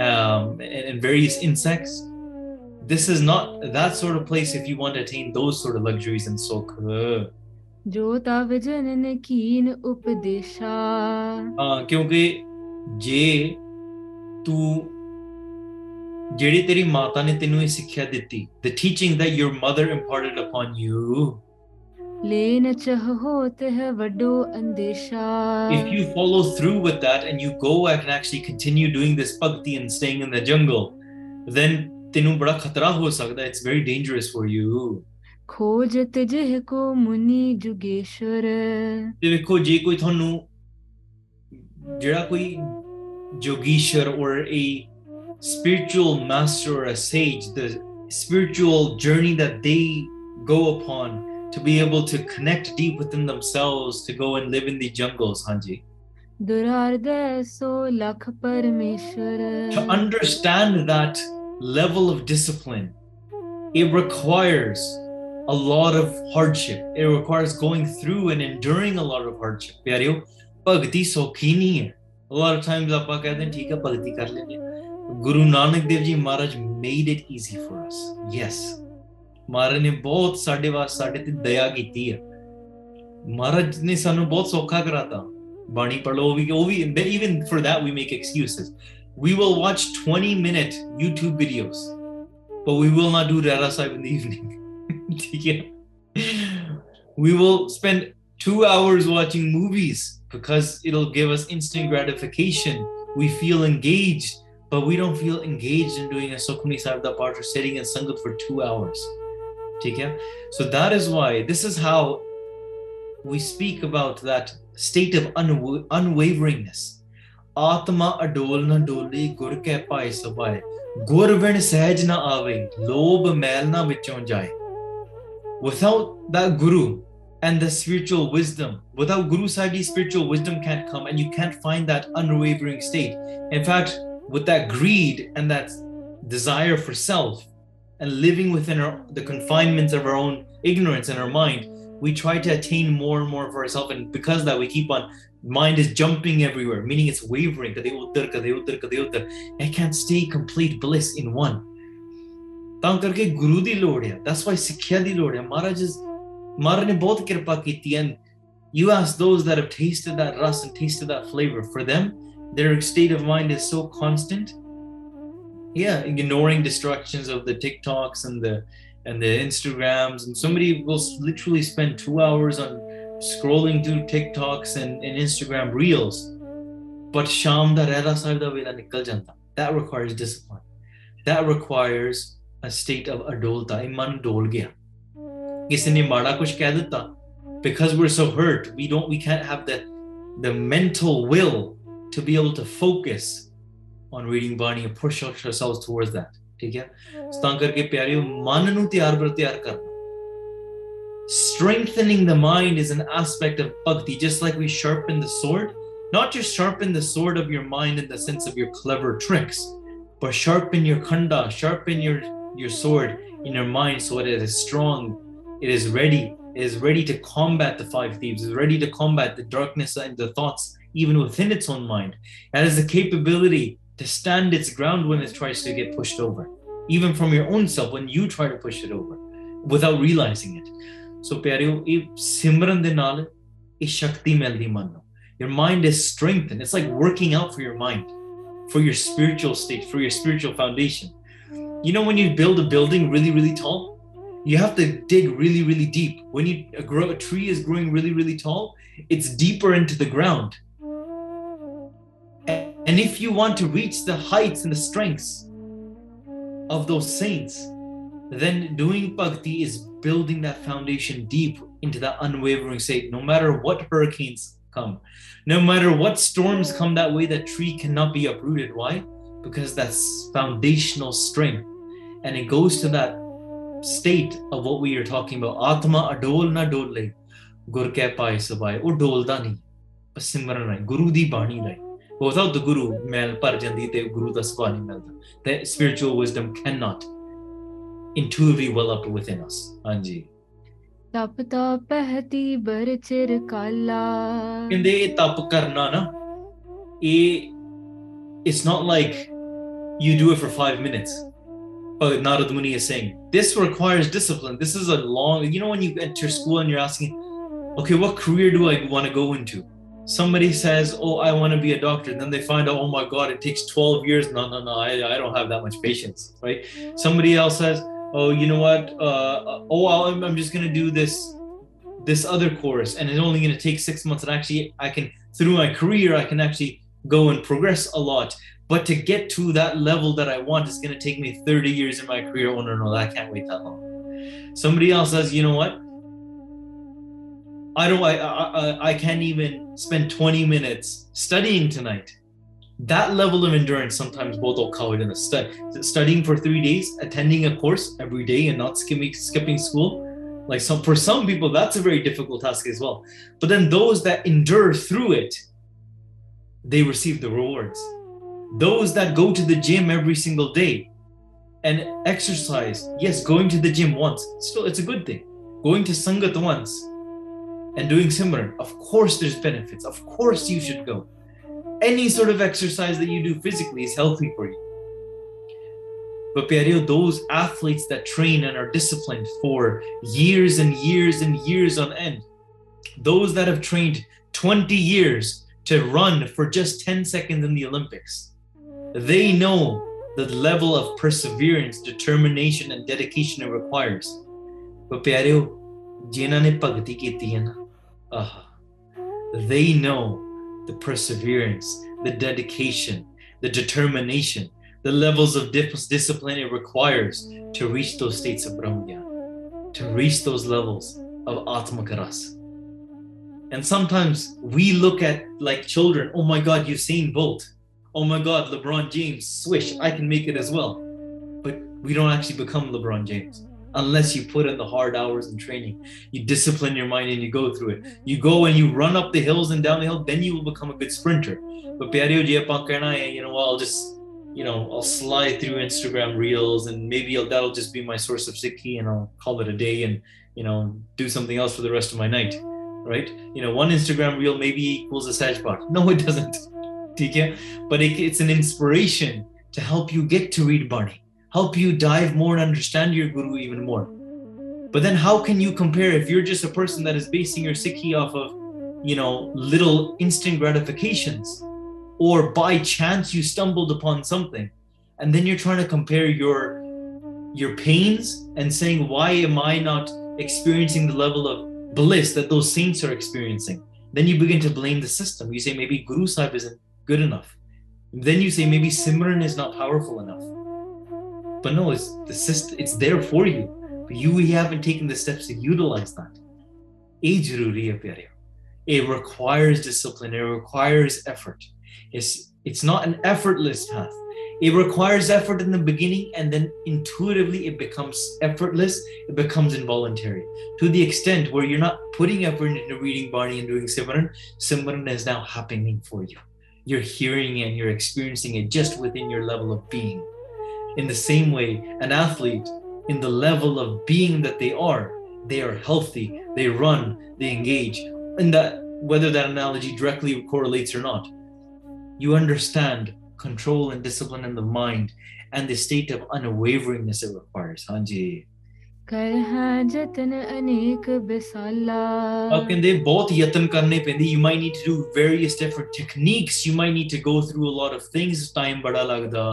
um, and various insects. This is not that sort of place if you want to attain those sort of luxuries and sokh. ਜੋ ਤਵ ਜਨਨ ਕੀਨ ਉਪਦੇਸ਼ਾ। ਹਾਂ ਕਿਉਂਕਿ ਜੇ ਤੂੰ ਜਿਹੜੀ ਤੇਰੀ ਮਾਤਾ ਨੇ ਤੈਨੂੰ ਇਹ ਸਿੱਖਿਆ ਦਿੱਤੀ the teaching that your mother imparted upon you ਲੈਨ ਚਹੋ ਤਹ ਵੱਡੋ ਅੰਦੇਸ਼ਾ। If you follow through with that and you go and actually continue doing this bhagti and staying ਇਨ ਦ ਜੰਗਲ ਦੈਨ ਤੈਨੂੰ ਬੜਾ ਖਤਰਾ ਹੋ ਸਕਦਾ it's very dangerous for you ਖੋਜਤ ਜਿਹ ਕੋ ਮੁਨੀ ਜੁਗੇਸ਼ਵਰ ਤੇ ਵੇਖੋ ਜੇ ਕੋਈ ਤੁਹਾਨੂੰ ਜਿਹੜਾ ਕੋਈ yogishwar or a spiritual master or a sage the spiritual journey that they go upon to be able to connect deep within themselves to go and live in the jungles hanji ਦੁਰਾਰਦੈ ਸੋ ਲਖ to ਪਰਮੇਸ਼ਵਰ understand that level of discipline it requires a lot of hardship. It requires going through and enduring a lot of hardship. Bhagati sokini. A lot of times Guru Nanak Dev Ji Maharaj made it easy for us. Yes. Maharaj both daya giti. Maharaj ne sanu both sokha karata. Bani even for that we make excuses. We will watch 20 minute YouTube videos, but we will not do Rehras Sahib in the evening we will spend two hours watching movies because it'll give us instant gratification. We feel engaged, but we don't feel engaged in doing a Sukhmani Sarda part or sitting in Sangat for two hours. So that is why this is how we speak about that state of unwaveringness. Atma adolna doli gur ke pae sabae. Gur vin sahaj na aave. Lob mail na vichon jaye without that guru and the spiritual wisdom without guru sahib's spiritual wisdom can't come and you can't find that unwavering state in fact with that greed and that desire for self and living within our, the confinements of our own ignorance and our mind we try to attain more and more for ourselves and because that we keep on mind is jumping everywhere, meaning it's wavering. I can't stay complete bliss in one. ਤਾਂ ਕਰਕੇ ਗੁਰੂ ਦੀ ਲੋੜ ਹੈ that's why ਸਿੱਖਿਆ ਦੀ ਲੋੜ ਹੈ ਮਹਾਰਾਜ ਮਹਾਰਾਜ ਨੇ ਬਹੁਤ ਕਿਰਪਾ ਕੀਤੀ you ask those that have tasted that rust and tasted that flavor for them their state of mind is so constant. Yeah ignoring distractions of the tiktoks and the instagrams and somebody will literally spend two hours on scrolling through tiktoks and, instagram reels but sham da rehras sahib that requires discipline. That requires a state of adolta, iman dol gaya. किसी ने माड़ा कुछ कह because we're so hurt we don't we can't have the the mental will to be able to focus on reading Bani and push ourselves towards that ठीक है? ਤਾਂ ਕਰਕੇ ਪਿਆਰਿਓ ਮਨ ਨੂੰ ਤਿਆਰ ਬਰ ਤਿਆਰ strengthening the mind is an aspect of bhakti just like we sharpen the sword. Not just sharpen the sword of your mind in the sense of your clever tricks but sharpen your khanda sharpen your your sword in your mind so it is strong, it is ready, it is ready to combat the five thieves, is ready to combat the darkness and the thoughts even within its own mind. It has the capability to stand its ground when it tries to get pushed over, even from your own self when you try to push it over without realizing it. ਸੋ ਪਿਆਰਿਓ ਇਹ ਸਿਮਰਨ ਦੇ ਨਾਲ ਇਹ ਸ਼ਕਤੀ ਮਿਲਦੀ ਮਨ ਨੂੰ your mind is strengthened it's like working out for your mind for your spiritual state for your spiritual foundation you know when you build a building really really tall you have to dig really really deep when you grow a tree is growing really really tall it's deeper into the ground and if you want to reach the heights and the strengths of those saints then doing bhakti is building that foundation deep into that unwavering state. No matter what hurricanes come, no matter what storms come that way, that tree cannot be uprooted. Why? Because that's foundational strength. And it goes to that state of what we are talking about. Atma adol na dole. Gur ke pai sabai. ਉਹ ਡੋਲਦਾ ਨਹੀਂ ਪਰ ਸਿਮਰਨ ਹੈ ਗੁਰੂ ਦੀ ਬਾਣੀ ਲਈ without the guru ਮੈਲ ਭਰ ਜਾਂਦੀ ਤੇ ਗੁਰੂ ਦਾ ਸੁਭਾਅ ਨਹੀਂ ਮਿਲਦਾ the spiritual wisdom cannot intuitively well up within us. ਹਾਂਜੀ ਤਪ ਤਪਹਿਤੀ ਬਰ ਚਿਰ ਕਾਲਾ ਕਹਿੰਦੇ ਇਹ ਤਪ ਕਰਨਾ ਨਾ ਇਹ it's not like you do it for 5 minutes But Narad Muni is saying this requires discipline. This is a long, you know, when you enter school and you're asking, okay, what career do I want to go into? Somebody says, oh, I want to be a doctor. Then they find out, oh my God, it takes 12 years. No, no, no, I, I don't have that much patience, right? Somebody else says, oh, you know what? Uh, oh, I'm, I'm just going to do this this other course and it's only going to take six months and actually i can through my career i can actually go and progress a lot but to get to that level that i want is going to take me 30 years in my career oh no no i can't wait that long somebody else says you know what i don't i i, I can't even spend 20 minutes studying tonight that level of endurance sometimes both college a study. studying for three days attending a course every day and not skipping skipping school like some for some people, that's a very difficult task as well. But then those that endure through it, they receive the rewards. Those that go to the gym every single day and exercise, yes, going to the gym once, still it's a good thing. Going to Sangat once and doing similar of course there's benefits. Of course you should go. Any sort of exercise that you do physically is healthy for you. But Pyareo, those athletes that train and are disciplined for years and years and years on end, those that have trained 20 years to run for just 10 seconds in the Olympics, they know the level of perseverance, determination, and dedication it requires. But pyareo, ne bhakti ki na, they know the perseverance, the dedication, the determination, the levels of discipline it requires to reach those states of Brahmya, to reach those levels of Atmakaras. And sometimes we look at like children, oh my God, Usain Bolt. Oh my God, LeBron James, swish, I can make it as well. But we don't actually become LeBron James unless you put in the hard hours and training. You discipline your mind and you go through it. You go and you run up the hills and down the hill, then you will become a good sprinter. But you know, I'll just you know, I'll slide through Instagram reels and maybe that'll just be my source of sikhi and I'll call it a day and, you know, do something else for the rest of my night. Right? You know, one Instagram reel maybe equals a Sajpad. No, it doesn't. But it, it's an inspiration to help you get to read Bani, help you dive more and understand your Guru even more. But then how can you compare if you're just a person that is basing your Sikhi off of, you know, little instant gratifications? or by chance you stumbled upon something and then you're trying to compare your your pains and saying why am i not experiencing the level of bliss that those saints are experiencing then you begin to blame the system you say maybe guru sahib isn't good enough. Then you say maybe simran is not powerful enough. But no it's the system it's there for you. But you haven't taken the steps to utilize that. It requires discipline. It requires effort. It's, it's not an effortless path. It requires effort in the beginning and then intuitively it becomes effortless, it becomes involuntary. To the extent where you're not putting effort into reading Bani and doing Simran, Simran is now happening for you. You're hearing it and you're experiencing it just within your level of being. In the same way, an athlete, in the level of being that they are, they are healthy, they run, they engage. And that whether that analogy directly correlates or not, you understand control and discipline in the mind and the state of unwaveringness it requires. Hanji ਕਰ ਹੈ ਜਤਨ ਅਨੇਕ ਬਿਸਾਲਾ ਆ ਕਹਿੰਦੇ ਬਹੁਤ ਯਤਨ ਕਰਨੇ ਪੈਂਦੇ you might need to do various different techniques you might need to go through a lot of things time ਬੜਾ ਲੱਗਦਾ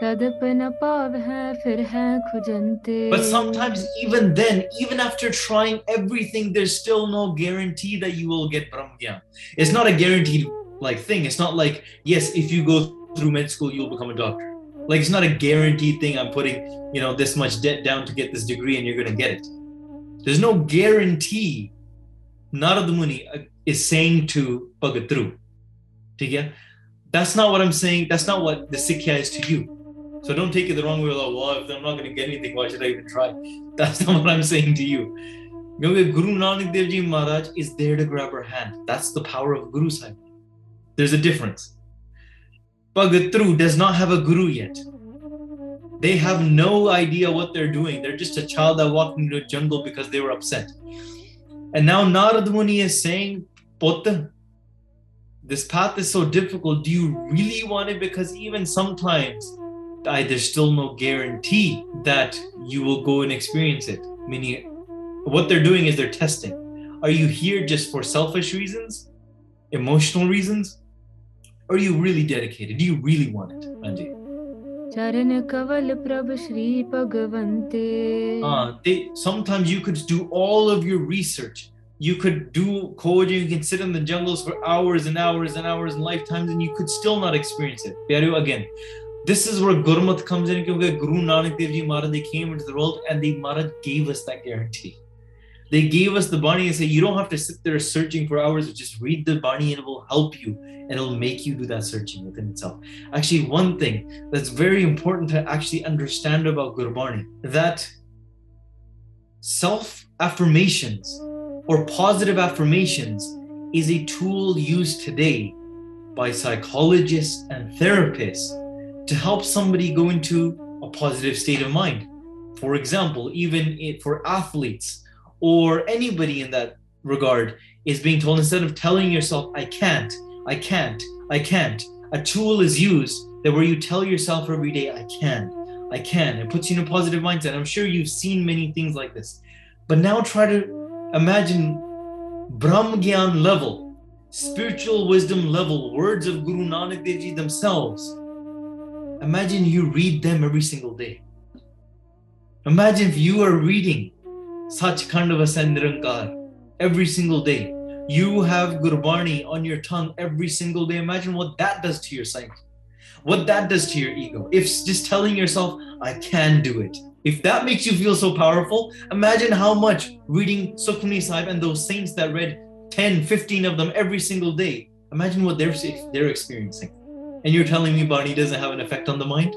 ਤਦਪਨ ਪਾਵ ਹੈ ਫਿਰ ਹੈ ਖੁਜੰਤੇ but sometimes even then even after trying everything there's still no guarantee that you will get brahmgyan it's not a guaranteed like thing. It's not like, yes, if you go through med school, you'll become a doctor. Like it's not a guaranteed thing. I'm putting, you know, this much debt down to get this degree and you're gonna get it. There's no guarantee. Narad Muni uh, is saying to Bhagat Dhru. That's not what I'm saying. That's not what the Sikhya is to you. So don't take it the wrong way. Like, well, if I'm not going to get anything, why should I even try? That's not what I'm saying to you. Guru Nanak Dev Ji Maharaj is there to grab our hand. That's the power of Guru Sahib. There's a difference. Bhagat Dhru does not have a guru yet. They have no idea what they're doing. They're just a child that walked into a jungle because they were upset. And now Narad Muni is saying, Pota, this path is so difficult. Do you really want it? Because even sometimes I, there's still no guarantee that you will go and experience it. Meaning, what they're doing is they're testing. Are you here just for selfish reasons, emotional reasons? Are you really dedicated? Do you really want it? Andy? ਚਰਨ uh, sometimes you could do all of your research you could do code you can sit in the jungles for hours and hours and hours and lifetimes and you could still not experience it pyareo again this is where gurmat comes in because guru nanak dev ji maharaj they came into the world and they maharaj gave us that guarantee they gave us the Bani and said, you don't have to sit there searching for hours. Just read the Bani and it will help you and it'll make you do that searching within itself. Actually, one thing that's very important to actually understand about Gurbani that self affirmations or positive affirmations is a tool used today by psychologists and therapists to help somebody go into a positive state of mind. For example, even for athletes or anybody in that regard is being told instead of telling yourself, I can't, I can't, I can't, a tool is used that where you tell yourself every day, I can, I can. It puts you in a positive mindset. I'm sure you've seen many things like this. But now try to imagine Brahm Gyan level, spiritual wisdom level, words of Guru Nanak Dev Ji themselves. Imagine you read them every single day. Imagine if you are reading such kind of a Sandirankar every single day. You have Gurbani on your tongue every single day. Imagine what that does to your psyche, what that does to your ego. If just telling yourself, I can do it. If that makes you feel so powerful, imagine how much reading Sukhmani Sahib and those saints that read 10, 15 of them every single day. Imagine what they're, they're experiencing. And you're telling me Bani doesn't have an effect on the mind?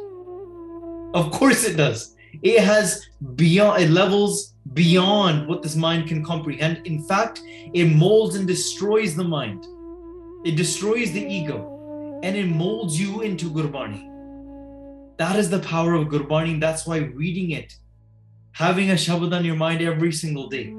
Of course it does. It has beyond it levels beyond what this mind can comprehend. In fact, it molds and destroys the mind. It destroys the ego and it molds you into Gurbani. That is the power of Gurbani. That's why reading it, having a Shabad on your mind every single day,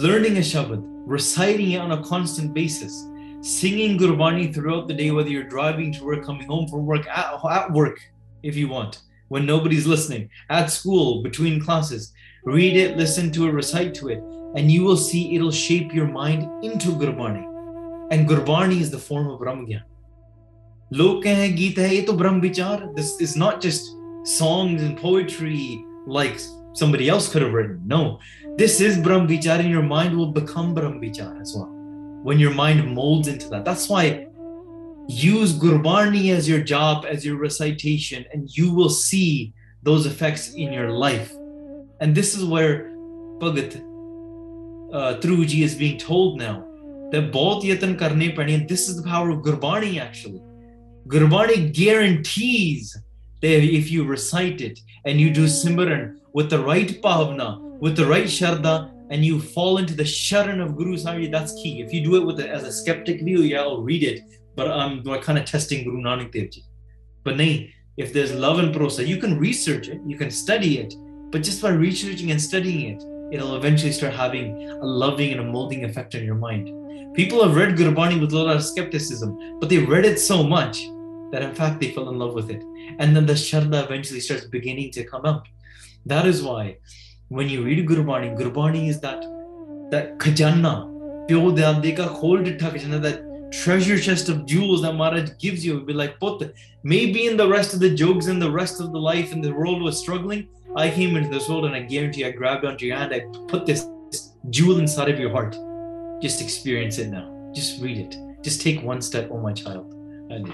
learning a Shabad, reciting it on a constant basis, singing Gurbani throughout the day, whether you're driving to work, coming home from work, at, at work, if you want, when nobody's listening, at school, between classes. Read it, listen to it, recite to it, and you will see it'll shape your mind into Gurbani. And Gurbani is the form of Brahmagyan. Lok Geet hai, to. This is not just songs and poetry like somebody else could have written. No, this is Brahm Vichar, and your mind will become Brahm Vichar as well. When your mind molds into that. That's why use Gurbani as your job, as your recitation, and you will see those effects in your life. And this is where Bhagat uh, Dhru Ji is being told now that both yatan karne padne. This is the power of Gurbani actually. Gurbani guarantees that if you recite it and you do Simran with the right bhavna, with the right sharda, and you fall into the sharan of Guru Sahib, that's key. If you do it with a, as a skeptic view, yeah, I'll read it, but um, I'm kind of testing Guru Nanak Dev Ji. But nahin, if there's love and prosa, you can research it, you can study it, but just by researching and studying it, it'll eventually start having a loving and a molding effect on your mind. People have read Gurbani with a lot of skepticism, but they read it so much that in fact they fell in love with it. And then the Sharda eventually starts beginning to come out. That is why when you read Gurbani, Gurbani is that that khajana, pyo ka khol dittha khajana, that treasure chest of jewels that Maharaj gives you be like, Put, maybe in the rest of the jokes and the rest of the life and the world was struggling, I came into this world and I guarantee I grabbed onto your hand, I put this, jewel inside of your heart. Just experience it now. Just read it. Just take one step, oh my child. And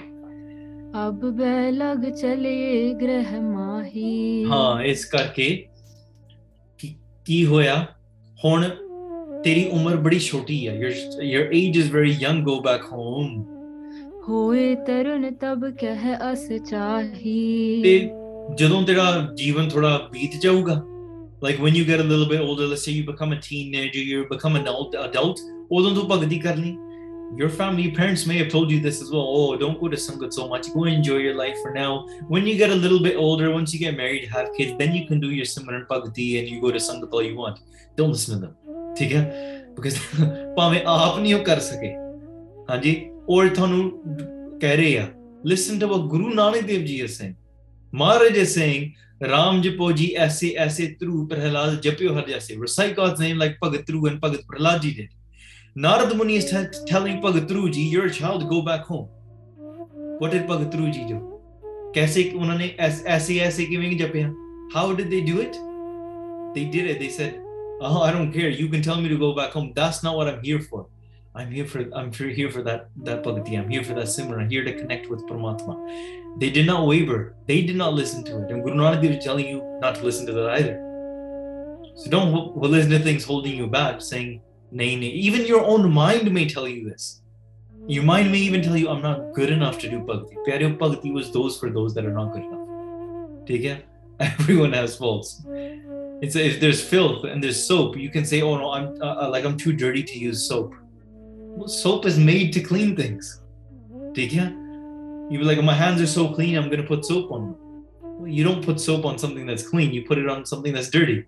अब बैलग चले ग्रह माही हाँ इस करके की, की होया ਹੁਣ teri umar बड़ी छोटी your your age is very young go back home. ਹੋਏ ਤਰਨ ਤਬ ਕਹਿ like when you get a little bit older let's say you become a teenager you become an adult adult ਉਦੋਂ ਤੂੰ ਭਗਤੀ ਕਰਨੀ your family your parents may have told you this as well oh don't go to sangat so much go enjoy your life for now. When you get a little bit older once you get married have kids then you can do your simran bhakti and you go to sangat all you want. Don't listen to them. ਠੀਕ ਹੈ? Because ਭਾਵੇਂ ਆਪ ਨਹੀਂ ਉਹ ਕਰ ਸਕੇ। ਹਾਂਜੀ? ਉਹ ਤੁਹਾਨੂੰ ਕਹਿ ਰਹੇ ਆ listen to what Guru Nanak Dev ji is saying ਮਹਾਰਾਜ ਇਸ ਸੇਇੰਗ ਰਾਮ ਜਪੋ ਜੀ, ਐਸੇ ਐਸੇ ਤਰੂ ਪ੍ਰਹਲਾਦ ਜਪਿਓ ਹਰ ਜੈਸੇ। Recite God's name like Bhagat Dhru and Bhagat Prahlad ji did Narad Muni is telling Bhagat Dhru ji, your child go back home what did Bhagat Dhru ਜੀ do? ਕੈਸੇ ਉਹਨਾਂ ਨੇ ਐਸੇ ਐਸੇ ਕਿਵੇਂ ਜਪਿਆ? How did they do it? They did it, they said oh i don't care. You can tell me to go back home. That's not what i'm here for. I'm here for i'm here for that that bhakti i'm here for that simran i'm here to connect with paramatma. They did not waver. They did not listen to it. And guru nanak is telling you not to listen to that either. So don't listen to things holding you back saying nay nay even your own mind may tell you this. Your mind may even tell you, I'm not good enough to do bhakti. Pyaryo bhakti was those for those that are not good enough. Take it? Everyone has faults. It's if there's filth and there's soap, you can say, "Oh no, I'm uh, uh, like I'm too dirty to use soap." Well, soap is made to clean things. Take it? You be like, "My hands are so clean, I'm gonna put soap on. Well, you don't put soap on something that's clean. You put it on something that's dirty.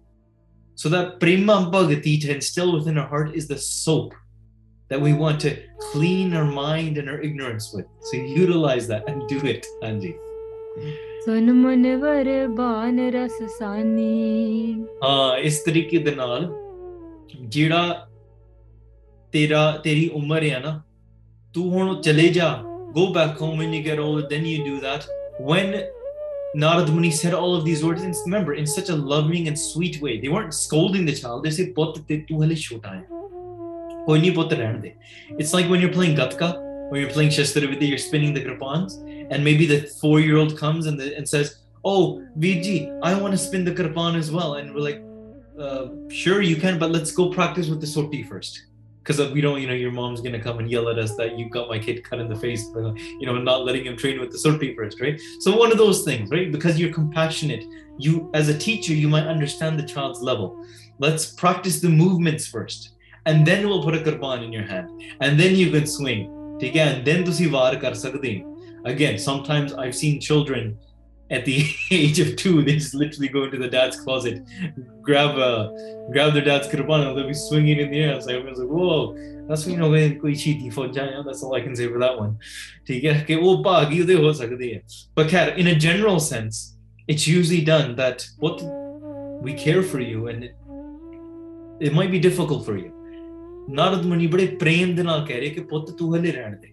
So that prema bhakti to instill within our heart is the soap that we want to clean our mind and our ignorance with. So utilize that and do it, Anji. ਸੁਨ ਮਨਵਰ ਬਾਨ ਰਸ ਸਾਨੀ ਹਾਂ ਇਸ ਤਰੀਕੇ ਦੇ ਨਾਲ ਜਿਹੜਾ ਤੇਰਾ ਤੇਰੀ ਉਮਰ ਹੈ ਨਾ ਤੂੰ ਹੁਣ ਚਲੇ ਜਾ go back home when you get older then you do that when Narad Muni said all of these words and remember in such a loving and sweet way they weren't scolding the child they said ਪੁੱਤ ਤੇ ਤੂੰ ਹਲੇ ਛੋਟਾ ਹੈ it's like when you're playing gatka, when you're playing Shastravidya, you're spinning the kripans, and maybe the four-year-old comes and, the, and says, Oh, Viji, I want to spin the kripan as well. And we're like, uh, sure you can, but let's go practice with the soti first. Because we don't, you know, your mom's gonna come and yell at us that you got my kid cut in the face, for, you know, not letting him train with the soti first, right? So one of those things, right? Because you're compassionate, you as a teacher, you might understand the child's level. Let's practice the movements first and then we'll put a kirpan in your hand and then you can swing Again, then to see ਵਾਰ ਕਰ ਸਕਦੇ again sometimes i've seen children at the age of 2 they just literally go into the dad's closet grab a grab their dad's kirpan and they'll be swinging in the air. It's like everyone's like whoa that's when you know when koi cheaty for jaya that's all i can say for that one. theek hai ki wo bhag yude ho sakde but in a general sense it's usually done that what we care for you and it might be difficult for you. Narad ਮੁਨੀ ਬੜੇ ਪ੍ਰੇਮ ਦੇ ਨਾਲ ਕਹਿ ਰਹੇ ਕਿ ਪੁੱਤ ਤੂੰ ਹਲੇ ਰਹਿਣ ਦੇ।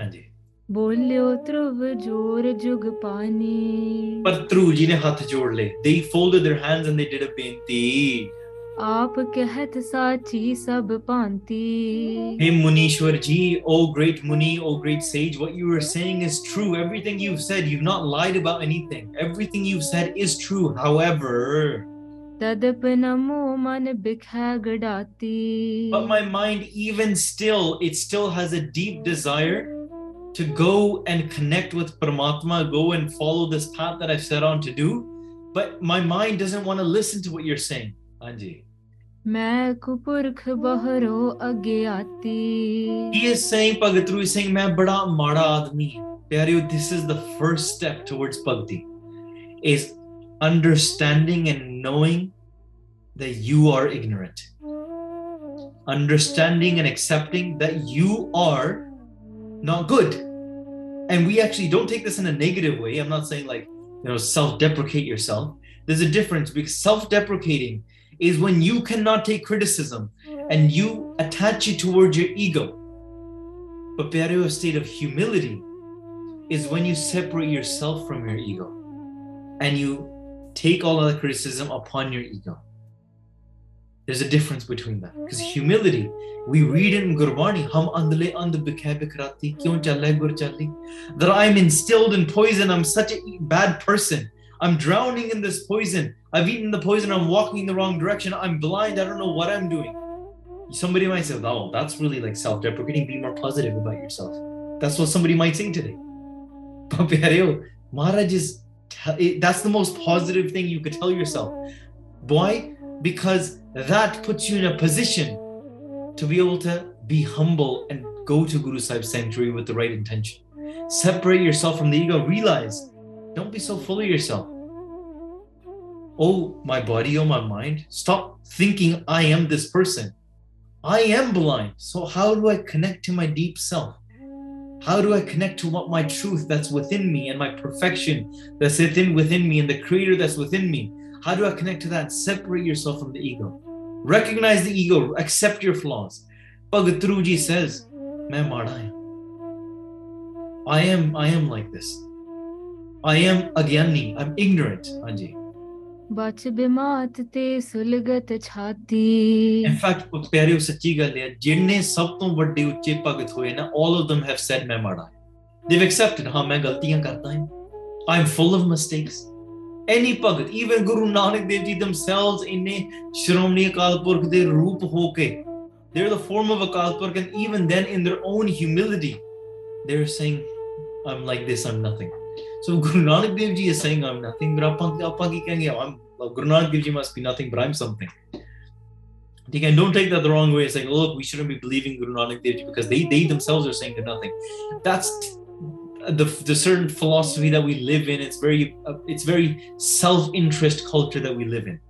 ਹਾਂਜੀ। ਬੋਲਿਓ ਤ੍ਰਵ ਜੋਰ ਜੁਗ ਪਾਨੀ ਪਰ ਤ੍ਰੂ ਜੀ ਨੇ ਹੱਥ ਜੋੜ ਲਏ। They folded their hands and they did a ਬੇਨਤੀ। ਆਪ ਕਹਿਤ ਸਾਚੀ ਸਭ ਭਾਂਤੀ। ਹੇ ਮੁਨੀਸ਼ਵਰ ji O great muni O great sage what you are saying is true everything you've said you've not lied about anything everything you've said is true however But my mind, even still, it still has a deep desire to go and connect with Paramatma, go and follow this path that I've set on to do. But my mind doesn't want to listen to what you're saying, Anji. ਮੈਂ ਕੁਪੁਰਖ ਬਹਰੋ ਅਗੇ ਆਤੀ He is saying Bhagat Dhru is saying ਮੈਂ ਬੜਾ ਮਾੜਾ ਆਦਮੀ ਹਾਂ this is the first step towards bhakti is understanding and knowing that you are ignorant. Understanding and accepting that you are not good. And we actually don't take this in a negative way. I'm not saying like, you know, self deprecate yourself. There's a difference because self deprecating is when you cannot take criticism and you attach it towards your ego. But a state of humility is when you separate yourself from your ego and you take all of the criticism upon your ego. There's a difference between that. Because mm-hmm. humility, we read in Gurbani, Hum andle and bikrati, kyon mm-hmm. gur chali. That I'm instilled in poison, I'm such a bad person. I'm drowning in this poison. I've eaten the poison, I'm walking in the wrong direction, I'm blind, I don't know what I'm doing. Somebody might say, Oh, that's really like self-deprecating, be more positive about yourself. That's what somebody might think today. But Maharaj is that's the most positive thing you could tell yourself. Why? Because that puts you in a position to be able to be humble and go to Guru Sahib's sanctuary with the right intention. Separate yourself from the ego. Realize, don't be so full of yourself. Oh, my body, oh, my mind. Stop thinking I am this person. I am blind. So, how do I connect to my deep self? How do I connect to what my truth that's within me and my perfection that's within within me and the creator that's within me? How do I connect to that? Separate yourself from the ego. Recognize the ego, accept your flaws. Bhagat Dhru Ji says, "Main mada. I am I am like this. I am agyani, I'm ignorant, Anji. ਬਚ ਬਿਮਾਤ ਤੇ ਸੁਲਗਤ ਛਾਤੀ In fact, ਉਹ ਪਿਆਰਿਓ ਸੱਚੀ ਗੱਲ ਹੈ ਜਿੰਨੇ ਸਭ ਤੋਂ ਵੱਡੇ ਉੱਚੇ ਭਗਤ ਹੋਏ ਨਾ all of them have said ਮੈਂ ਮਾੜਾ ਹਾਂ they've accepted ਹਾਂ ਮੈਂ ਗਲਤੀਆਂ ਕਰਦਾ ਹਾਂ I'm full of mistakes any Bhagat even Guru Nanak Dev Ji themselves ਇੰਨੇ ਸ਼੍ਰੋਮਣੀ ਅਕਾਲ ਪੁਰਖ ਦੇ ਰੂਪ ਹੋ ਕੇ they're the form of Akal Purakh and even then in their own humility they're saying I'm like this I'm nothing So Guru Nanak Dev Ji is saying, I'm nothing, but Apangi Appa ki I'm, Guru Nanak Dev Ji must be nothing, but I'm something. And don't take that the wrong way. It's like, look, we shouldn't be believing Guru Nanak Dev Ji because they, they themselves are saying they're nothing. That's the, the certain philosophy that we live in. It's very, uh, it's very self-interest culture that we live in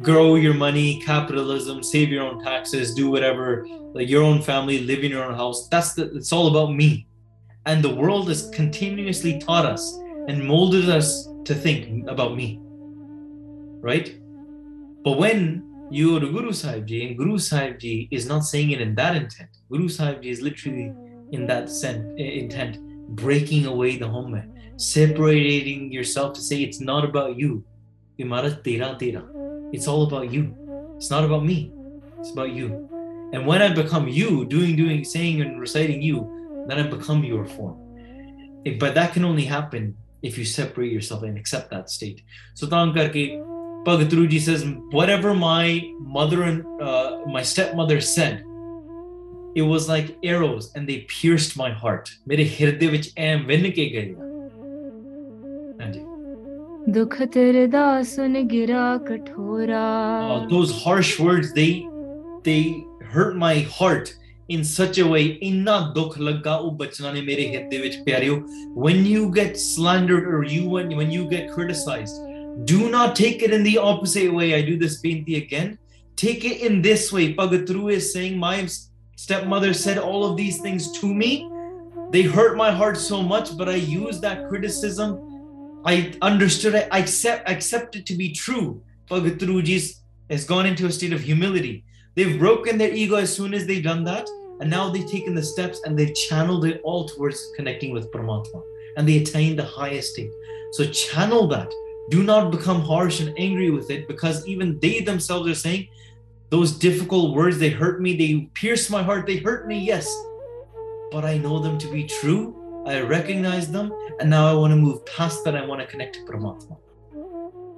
grow your money, capitalism, save your own taxes, do whatever, like your own family, live in your own house. That's the, it's all about me. And the world has continuously taught us and molded us to think about me. Right? But when you go to Guru Sahib Ji, and Guru Sahib Ji is not saying it in that intent. Guru Sahib Ji is literally in that sense, eh, intent, breaking away the home, separating yourself to say it's not about you. Tera tera. It's all about you. It's not about me. It's about you. And when I become you, doing, doing, saying, and reciting you, That'll become your form. Eh, but that can only happen if you separate yourself and accept that state. So Karke Bhagat Dhru Ji says, whatever my mother and uh, my stepmother said, it was like arrows and they pierced my heart. made a ਵਿੱਚ which ਵਿੰਨ ਕੇ ਦੁੱਖ ਸੁਨ ਗਿਰਾ ਕਠੋਰਾ those harsh words they they hurt my heart in such a way inna dukh lagga, oh bachna ne mere hit vich pyareo when you get slandered or you when, when you get criticized do not take it in the opposite way. I do this painti again. Take it in this way. Bhagat Dhru is saying my stepmother said all of these things to me. They hurt my heart so much but i use that criticism. I understood it. I accept accept it to be true. Bhagat Dhru has gone into a state of humility. They've broken their ego as soon as they've done that. and now they've taken the steps and they've channeled it all towards connecting with Paramatma, and they attain the highest state. So channel that. Do not become harsh and angry with it, because even they themselves are saying those difficult words. They hurt me. They pierce my heart. They hurt me. Yes, but I know them to be true. I recognize them, and now I want to move past that. I want to connect to Paramatma.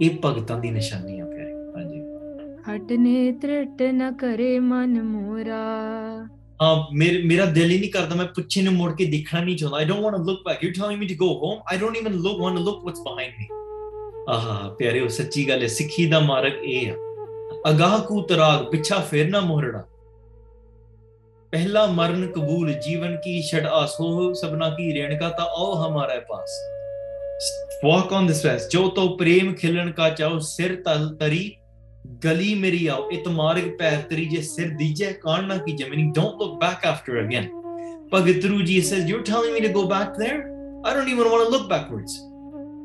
ਇਹ ਭਗਤਾਂ ਦੀ ਨਿਸ਼ਾਨੀ ਆ ਪਿਆਰੇ ਹਾਂਜੀ ਹਟਨੇ ਤ੍ਰਿਟ ਨ ਕਰੇ ਮਨ ਮੋਰਾ ਹਾਂ ਮੇਰੇ, ਮੇਰਾ ਦਿਲ ਹੀ ਨਹੀਂ ਕਰਦਾ, ਮੈਂ ਪਿੱਛੇ ਨੂੰ ਮੁੜ ਕੇ ਦੇਖਣਾ ਨਹੀਂ ਚਾਹੁੰਦਾ। I don't want to look back you telling me to go home I don't even look want to look what's behind me ਆਹਾ ਪਿਆਰਿਓ ਸੱਚੀ ਗੱਲ ਹੈ, ਸਿੱਖੀ ਦਾ ਮਾਰਗ ਇਹ ਆ। ਅਗਾਹ ਕੂ ਤਰਾਗ, ਪਿੱਛਾ ਫੇਰਨਾ ਮੋਹਰੜਾ। ਪਹਿਲਾ ਮਰਨ ਕਬੂਲ, ਜੀਵਨ ਕੀ ਛੜ ਆਸੋ, ਸਭਨਾ ਕੀ ਰੇਣਕਾ ਤਾ ਆਓ ਹਮਾਰੇ ਪਾਸ। Walk on this path ਜੋ ਤੋ ਪ੍ਰੇਮ ਖਿਲਣ ਕਾ ਚਾਓ ਸਿਰ ਤਲ ਤਰੀ Gali meri aao, itmarig pair terije sir dije karna ki Meaning, Don't look back after again. Bhagat Dhru Ji says, You're telling me to go back there? I don't even want to look backwards.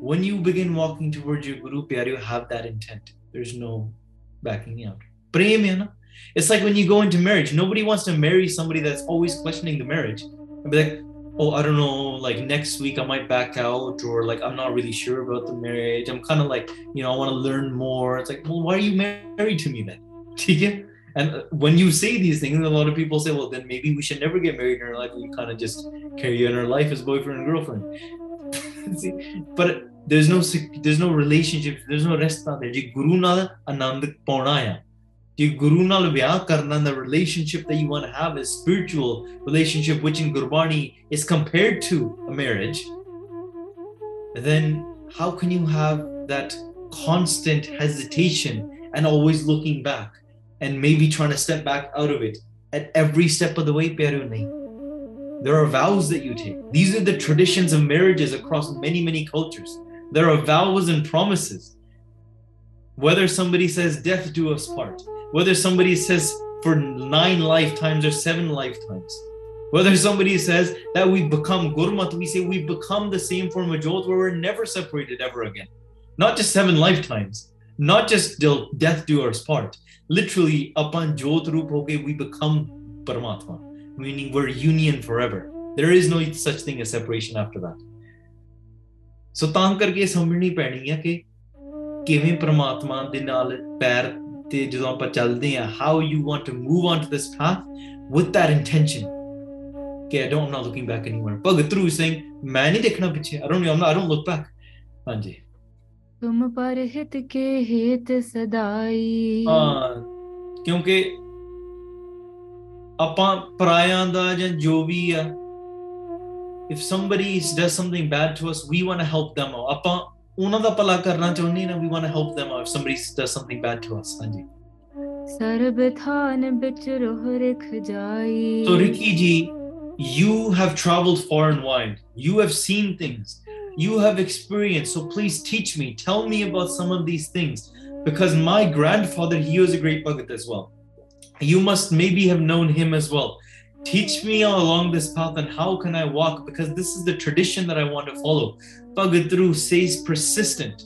When you begin walking towards your Guru Pyar, you have that intent. There's no backing out. Prem hai? It's like when you go into marriage, nobody wants to marry somebody that's always questioning the marriage. And be like, oh i don't know like next week i might back out or like i'm not really sure about the marriage. I'm kind of like you know i want to learn more. It's like well why are you married to me then? And uh, when you say these things a lot of people say well then maybe we should never get married in our life. We kind of just carry on our life as boyfriend and girlfriend. See, but there's no there's no relationship there's no rest. there guru nada anand pauna ਪਾਉਣਾ ਆ ਜੇ ਗੁਰੂ ਨਾਲ ਵਿਆਹ ਕਰਨਾ the relationship that you want to have is spiritual relationship which in Gurbani is compared to a marriage then how can you have that constant hesitation and always looking back and maybe trying to step back out of it at every step of the way Pyaru nahi. There are vows that you take. These are the traditions of marriages across many, many cultures. There are vows and promises. Whether somebody says death do us part, whether somebody says for nine lifetimes or seven lifetimes, Whether somebody says that we've become Gurmat, we say we've become the same form of Jot where we're never separated ever again. Not just seven lifetimes, not just till death do us part. Literally, upon Jot Roop Hoke, we become Paramatma, meaning we're union forever. There is no such thing as separation after that. ਸੋ ਤਾਂ ਕਰਕੇ ਸਮਝਣੀ ਪੈਣੀ ਹੈ ਕਿ ਕਿਵੇਂ ਪ੍ਰਮਾਤਮਾ ਦੇ ਨਾਲ ਪੈਰ ਤੇ ਜਦੋਂ ਆਪਾਂ ਚੱਲਦੇ ਆ how you want to move on to this path with that intention ਕਿ ਆਈ ਡੋਨਟ ਨਾ ਲੁਕਿੰਗ ਬੈਕ ਐਨੀਵਨ ਭਗਤ ਰੂ ਸਿੰਘ ਮੈਂ ਨਹੀਂ ਦੇਖਣਾ ਪਿੱਛੇ। I don't I don't look back ਹਾਂਜੀ। ਤੁਮ ਪਰ ਹਿਤ ਕੇ ਹਿਤ ਸਦਾਈ। ਹਾਂ ਕਿਉਂਕਿ ਆਪਾਂ ਪਰਾਇਆਂ ਦਾ ਜਾਂ ਜੋ ਵੀ ਆ if somebody does something bad to us we want to help them out. ਆਪਾਂ ਉਹਨਾਂ ਦਾ ਭਲਾ ਕਰਨਾ ਚਾਹੁੰਦੇ ਨਾ we want to help them out if somebody does something bad to us ਹਾਂਜੀ ਸਰਬ ਥਾਨ ਵਿੱਚ ਰੋਹ ਰਖ ਜਾਈ So, Ricky ji, you have traveled far and wide. You have seen things. You have experienced. So, please teach me. Tell me about some of these things. Because my grandfather, he was a great Bhagat as well. You must maybe have known him as well. Teach me along this path and how can I walk? Because this is the tradition that I want to follow. Bhagat Dhru says persistent,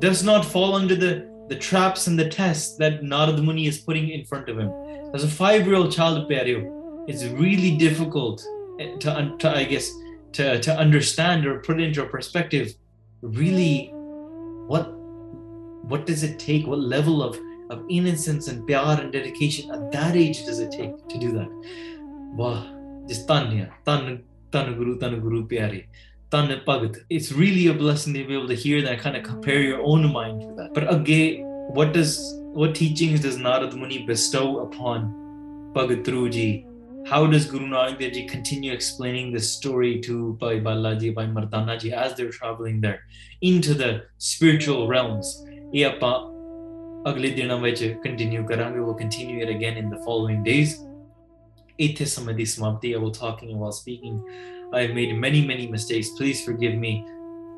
does not fall under the, the traps and the tests that Narad Muni is putting in front of him. As a five year old child Pyaryo, it's really difficult eh, to, un- to I guess, to, to understand or put into a perspective really what what does it take? What level of, of innocence and pyar and dedication at that age does it take to do that? Wow, just Tan. Tan, Tan Guru, Tan Guru Pyare. Tan Bhagat. It's really a blessing to be able to hear that kind of compare your own mind to that. But again, what does what teachings does Narad Muni bestow upon Bhagat Ji? How does Guru Nanak Dev Ji continue explaining this story to Bhai Bala Ji, Bhai Mardana Ji as they're traveling there into the spiritual realms? ਇਹ ਆਪਾਂ ਅਗਲੇ ਦਿਨਾਂ ਵਿੱਚ continue we'll continue it again in the following days Eighty some of this Mabdiya while talking and while speaking. I have made many, many mistakes. Please forgive me.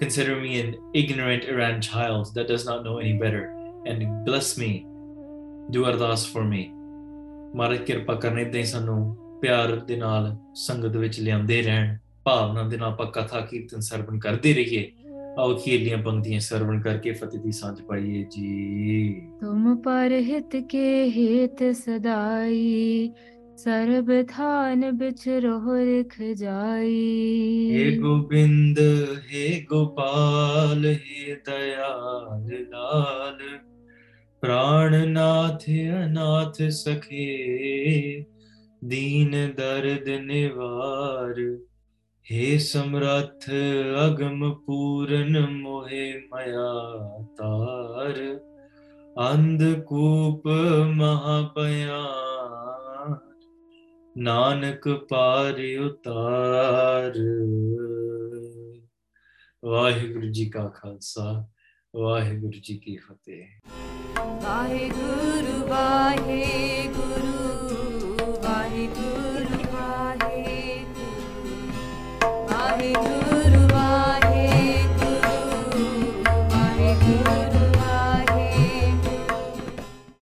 Consider me an ignorant Iran child that does not know any better. And bless me. Do ardas for me. ਮਾਰਕ ਕਿਰਪਾ ਕਰਨੇ ਦੇ ਸਾਨੂੰ ਪਿਆਰ ਦੇ ਨਾਲ ਸੰਗਤ ਵਿੱਚ ਲਿਆਉਂਦੇ ਰਹਿਣ ਭਾਵਨਾ ਦੇ ਨਾਲ ਪੱਕਾ ਥਾ ਕੀਰਤਨ ਸਰਵਣ ਕਰਦੇ ਰਹੀਏ ਆਓ ਖੇਲੀਆਂ ਬੰਦੀਆਂ ਸਰਵਣ ਕਰਕੇ ਫਤਿਹ ਦੀ ਸਾਂਝ ਪਾਈਏ ਜੀ ਤੁਮ ਪਰ ਹਿਤ ਕੇ ਸਦਾਈ सर्वधान बिछरोह रिख जाई। हे गोविंद, हे गोपाल, हे दयाल लाल प्राण नाथ अनाथ सखे, दीन दर्द निवार। हे समर्थ, अगम पूरन मोहे मया तार। अंधकूप महापया ਨਾਨਕ ਪਾਰ ਉਤਾਰ। ਵਾਹਿਗੁਰੂ ਜੀ ਕਾ ਖਾਲਸਾ, ਵਾਹਿਗੁਰੂ ਜੀ ਕੀ ਫਤਿਹ। ਵਾਹਿਗੁਰੂ ਵਾਹਿਗੁਰੂ ਵਾਹਿਗੁਰੂ ਵਾਹਿਗੁਰੂ। ਵਾਹਿਗੁਰੂ